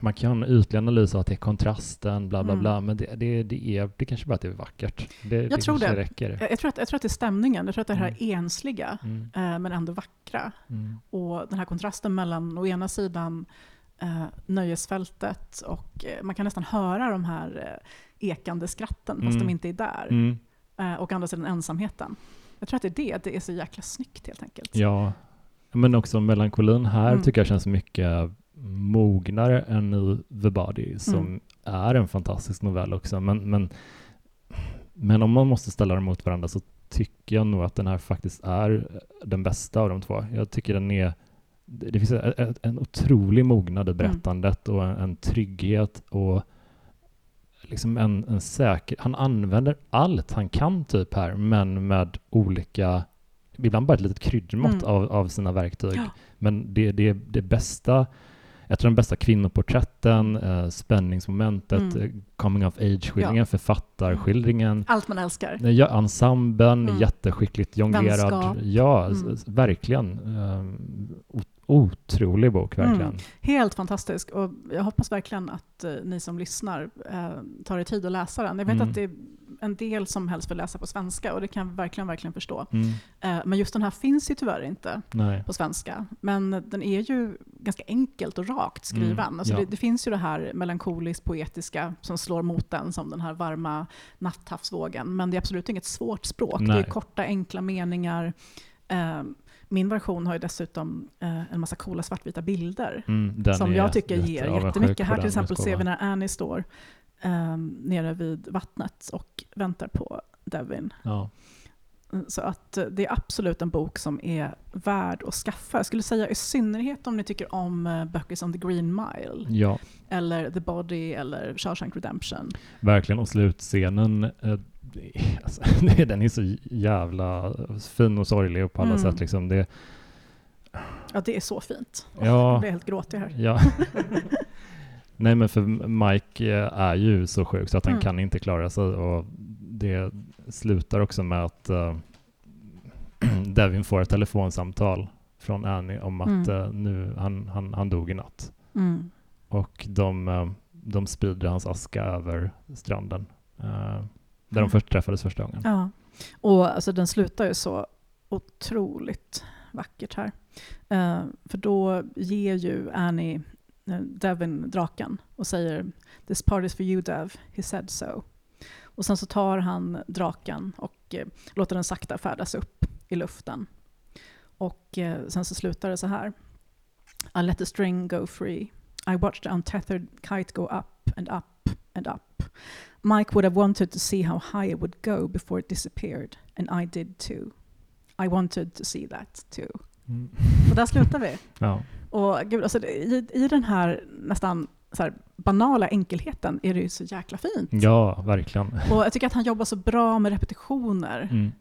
Man kan ytlig analys av att det är kontrasten, bla bla Mm. bla, men det, det, det är det kanske bara att det är vackert. Det, det tror det. räcker. Jag, jag, tror att, jag tror att det är stämningen, jag tror att det här ensliga, Mm. eh, men ändå vackra. Mm. Och den här kontrasten mellan å ena sidan eh, nöjesfältet och eh, man kan nästan höra de här eh, ekande skratten fast Mm. de inte är där. Mm. Eh, och å andra sidan ensamheten. Jag tror att det är det, att det är så jäkla snyggt helt enkelt. Ja, men också melankolin här Mm. tycker jag känns mycket mognare än i The Body, som Mm. är en fantastisk novell också. Men, men, men om man måste ställa dem mot varandra så tycker jag nog att den här faktiskt är den bästa av de två. Jag tycker den är det finns en, otrolig mognad i berättandet och en, en trygghet och liksom en, en säker... Han använder allt han kan typ här, men med olika... Ibland bara ett litet kryddmått Mm. av, av sina verktyg. Ja. Men det, det, det bästa... Jag tror den bästa kvinnoporträtten, eh, spänningsmomentet, Mm. eh, coming of age-skildringen, författarskildringen, Allt man älskar. Nej, Ja, ensemblen, Mm. jätteskickligt jonglerad. Vänskap. Ja, Mm. verkligen. O- otrolig bok, Mm. verkligen. Helt fantastisk och jag hoppas verkligen att eh, ni som lyssnar eh, tar er tid att läsa den. Jag vet Mm. att det är en del som helst vill läsa på svenska och det kan jag verkligen, verkligen förstå. Mm. Eh, men just den här finns ju tyvärr inte Nej. på svenska. Men den är ju ganska enkelt och rakt skriven. Mm, alltså ja. det, det finns ju det här melankoliskt poetiska som slår mot den som den här varma natthavsvågen. Men det är absolut inget svårt språk. Det Nej. är korta enkla meningar. Min version har ju dessutom eh, en massa coola svartvita bilder Mm, som jag tycker ger jättemycket. Här till exempel ser vi när Annie står eh, nere vid vattnet och väntar på Devin. Ja. Så att eh, det är absolut en bok som är värd att skaffa. Jag skulle säga i synnerhet om ni tycker om eh, böcker som The Green Mile, ja, eller The Body, eller Shawshank Redemption. verkligen. Och slutscenen, eh, alltså, den är så jävla fin och sorglig på alla Mm. sätt. Liksom. Det, Ja, det är så fint. Ja. Jag blir helt gråtig här. ja. Nej, men för Mike eh, är ju så sjuk så att han Mm. kan inte klara sig. Och det slutar också med att eh, Devin får ett telefonsamtal från Annie om att Mm. eh, nu, han, han, han dog i natt. Mm. Och de, de sprider hans aska över stranden. eh, där de Mm. först träffades första gången. Ja. Och alltså, den slutar ju så otroligt vackert här. Eh, för då ger ju Annie eh, Devin draken och säger “This part is for you Dev, he said so”. Och sen så tar han draken och eh, låter den sakta färdas upp i luften. Och sen så slutar det så här. I let the string go free. I watched the untethered kite go up and up and up. Mike would have wanted to see how high it would go before it disappeared, and I did too. I wanted to see that too. Mm. Och där slutar vi. Ja. Och gud, alltså, i, I den här nästan så här, banala enkelheten är det ju så jäkla fint. ja, verkligen. Och jag tycker att han jobbar så bra med repetitioner. Mm.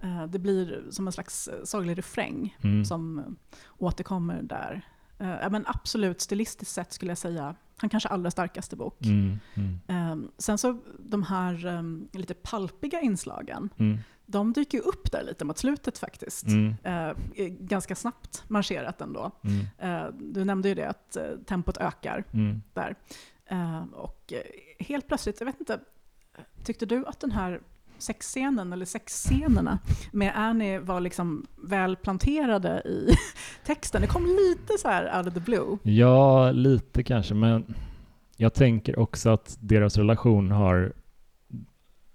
Eh, det blir som en slags saglig refräng Mm. som återkommer där. Eh, ja, men absolut stilistiskt sett skulle jag säga han kanske allra starkaste bok. Mm. Mm. Eh, sen så de här eh, lite palpiga inslagen, Mm. de dyker upp där lite mot slutet faktiskt. Mm. Eh, ganska snabbt marscherat ändå. Mm. Eh, du nämnde ju det att tempot ökar Mm. där. Eh, och helt plötsligt, jag vet inte, tyckte du att den här sexscenen, eller sexscenerna med Annie var liksom väl planterade i texten? Det kom lite så här out of the blue. Ja, lite kanske, men jag tänker också att deras relation har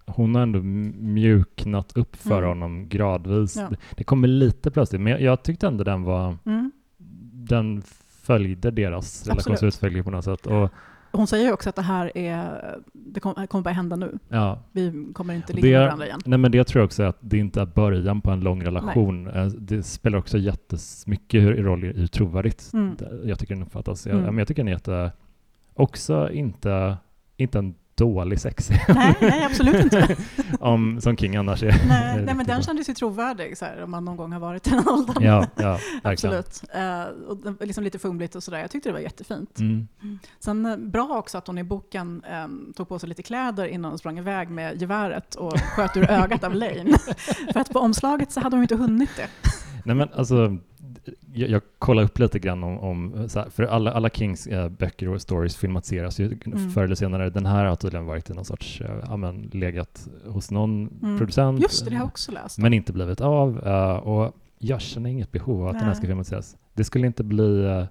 hon har ändå mjuknat upp för Mm. honom gradvis. Ja. Det, kommer lite plötsligt, men jag, tyckte ändå den var Mm. den följde deras relationsutveckling på något sätt. Och, Hon säger ju också att det här är, det kom- kommer bara hända nu. ja, Vi kommer inte ligga det med är- varandra igen. nej men det tror jag också att det inte är början på en lång relation. Eh, Det spelar också jättemycket roll i hur trovärdigt Mm. jag tycker den uppfattas. Jag, Mm. men jag tycker den är jätte, också inte, inte en dålig sex Nej, nej, absolut inte. om, som King annars är. Nej, nej men den kändes ju trovärdig så här, om man någon gång har varit i den åldern. Ja, ja. Absolut. Eh, och liksom lite fumligt och sådär. Jag tyckte det var jättefint. Mm. Sen eh, bra också att hon i boken eh, tog på sig lite kläder innan hon sprang iväg med geväret och sköt ur ögat av Lane. För att på omslaget så hade hon inte hunnit det. Nej men alltså, jag, jag kollar upp lite grann om, om här, för alla, alla Kings eh, böcker och stories filmatiseras ju Mm. förr eller senare. Den här har tydligen varit i någon sorts, eh, ja men legat hos någon Mm. producent. Just det, det har jag också läst. Men inte blivit av. eh, och jag känner inget behov av att den här Nej. ska filmatiseras. Det skulle inte bli, eh,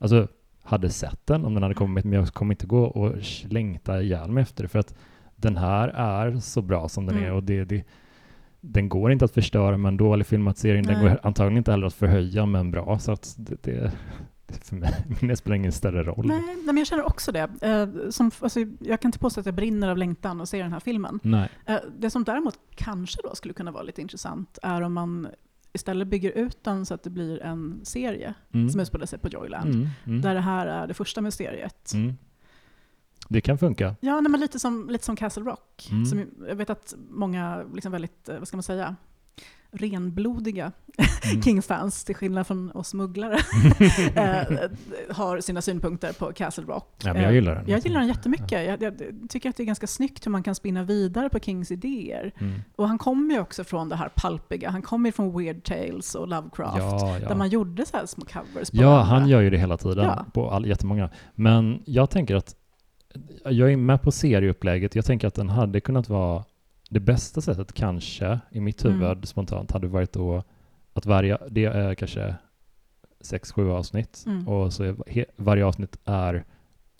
alltså hade sett den om den hade kommit, men jag kommer inte gå och längta ihjäl mig efter det, för att den här är så bra som den Mm. är och det, det, den går inte att förstöra med en dålig filmatisering, den Nej. går antagligen inte heller att förhöja med en bra, så att det, det för mig det spelar ingen större roll. Nej, nej, men jag känner också det. Eh, som, alltså, jag kan inte påstå att jag brinner av längtan att se den här filmen. Nej. Eh, det som däremot kanske då skulle kunna vara lite intressant är om man istället bygger ut den så att det blir en serie Mm. som utspelar sig på Joyland. Mm. Mm. Där det här är det första mysteriet. Det kan funka. Ja, nej, men lite som, lite som Castle Rock. Mm. Som, jag vet att många liksom väldigt, eh, vad ska man säga, renblodiga Mm. King-fans, till skillnad från oss smugglare, eh, har sina synpunkter på Castle Rock. Ja, men jag Eh, gillar den. Jag gillar den jättemycket. Jag, jag tycker att det är ganska snyggt hur man kan spinna vidare på Kings idéer. Mm. Och han kommer ju också från det här palpiga. Han kommer ju från Weird Tales och Lovecraft. Ja, ja. Där man gjorde så små covers på Ja, varandra. han gör ju det hela tiden på all, jättemånga. Men jag tänker att jag är med på serieupplägget. Jag tänker att den hade kunnat vara det bästa sättet kanske i mitt huvud Mm. spontant hade varit då att varje, det är kanske sex, sju avsnitt Mm. och så he, varje avsnitt är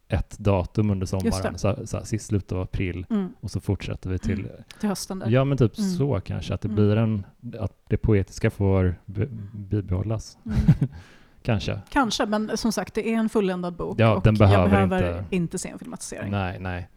ett datum under sommaren, så, så här, sist slutet av april Mm, och så fortsätter vi till, till hösten där. ja men typ Mm. så kanske, att det Mm. blir en, att det poetiska får be, bibehållas. Kanske. Kanske, men som sagt, det är en fulländad bok Ja, och den behöver jag behöver inte- inte, se en filmatisering. Nej, nej.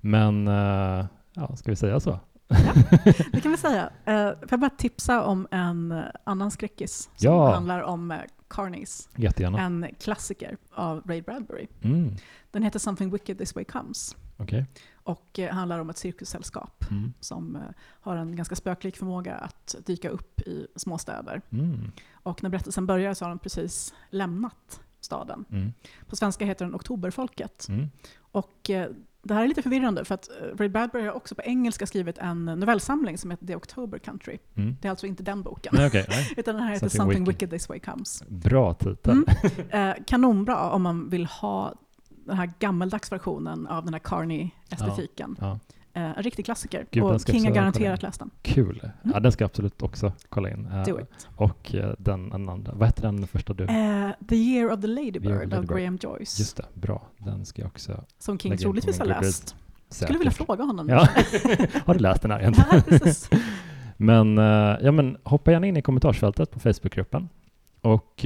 Men, eh, ja, ska vi säga så? Det kan vi säga. Uh, får jag bara tipsa om en eh, annan skräckis som Ja. handlar om uh, Carnies. Jättegärna. En klassiker av Ray Bradbury. Mm, Den heter Something Wicked This Way Comes Okej. Och eh, handlar om ett cirkussällskap Mm. som eh, har en ganska spöklik förmåga att dyka upp i småstäder. Mm. Och när berättelsen börjar så har de precis lämnat staden. Mm. På svenska heter den Oktoberfolket. Mm. Och eh, det här är lite förvirrande för att Ray Bradbury har också på engelska skrivit en novellsamling som heter The October Country. Mm. Det är alltså inte den boken. Nej, okej. nej. Utan den här heter Something Something, Wicked. Wicked This Way Comes. Bra titel. Mm. Eh, kanonbra om man vill ha den här gammeldags versionen av den här Carney-estetiken. Ja, Eh, en riktig klassiker. Gud, den och King har garanterat läst den. kul. Ja, den ska jag absolut också kolla in. Eh, Do it. och eh, den andra, vad heter den första du? Eh, the Year of the Ladybird av. Graham Joyce. Just det, bra. Den ska jag också Som King troligtvis har läst. säkert. Skulle vilja fråga honom. Ja. Har du läst den här egentligen? Ja. Men, ja, men hoppa gärna in i kommentarsfältet på Facebookgruppen och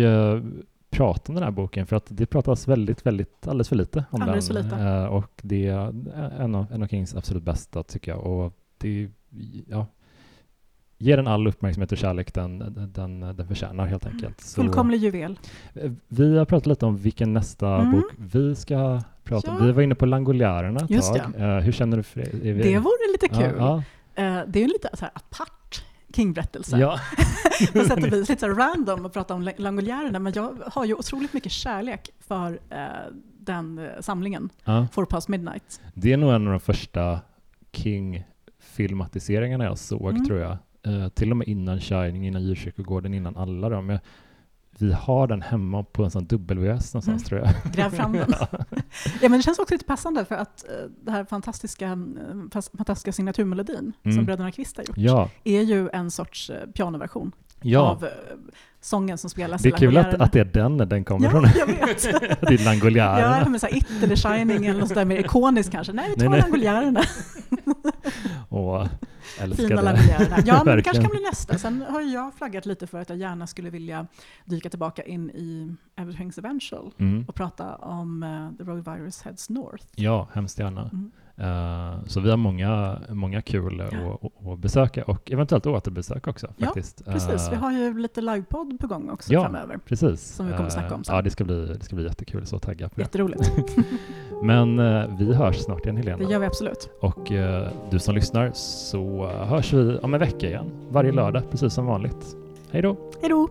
prata om den här boken för att det pratas väldigt, väldigt, alldeles för lite om Alldeles den. för lite. Eh, och det är en av, en av Kings absolut bästa tycker jag. Och det, ja, ger den all uppmärksamhet och kärlek den, den, den förtjänar helt enkelt. Så, Fullkomlig juvel. eh, vi har pratat lite om vilken nästa Mm. bok vi ska prata om. Ja. Vi var inne på Langoliärerna ett Just tag. Eh, hur känner du för det? Vi- Det vore lite kul. Ja, ja. Det är en lite så här apart King-berättelse. Ja. På sätt och vis lite random att prata om Langoljärerna, men jag har ju otroligt mycket kärlek för eh, den eh, samlingen, ja. Four Past Midnight. Det är nog en av de första King-filmatiseringarna jag såg, Mm. tror jag. Eh, till och med innan Shining, innan Djurkyrkogården, innan alla dem. Jag, vi har den hemma på en sån WS någonstans, Mm. tror jag. Gräv fram den. Ja, men det känns också lite passande för att eh, det här fantastiska, eh, fantastiska signaturmelodin Mm. som bröderna Kvist har gjort Ja, är ju en sorts eh, pianoversion ja. av sången som spelas Det i är kul att, att det är den den kommer Ja, från. jag vet. det är Langoljärerna. Ja, men så här, It eller Shining eller något sådär mer ikoniskt kanske. Nej, vi tar. Åh, älskar Fina. Langoljärerna. Ja, men det kanske kan bli nästa. Sen har jag flaggat lite för att jag gärna skulle vilja dyka tillbaka in i Everything's Eventual Mm. och prata om eh, The Road Virus Heads North. Ja, hemskt gärna. Mm. Eh, så vi har många, många kul att Ja. besöka och eventuellt återbesöka också Ja, faktiskt. Precis, Eh, vi har ju lite livepodd på gång också Ja. framöver. Precis. som vi kommer att snacka om Eh, sen. Ja, det ska bli, det ska bli jättekul. Så taggad på det. Jätteroligt. Men eh, vi hörs snart igen Helena. Det gör vi absolut. Och eh, du som lyssnar så hörs vi om en vecka igen. Varje lördag, precis som vanligt. Hej då! Hej då!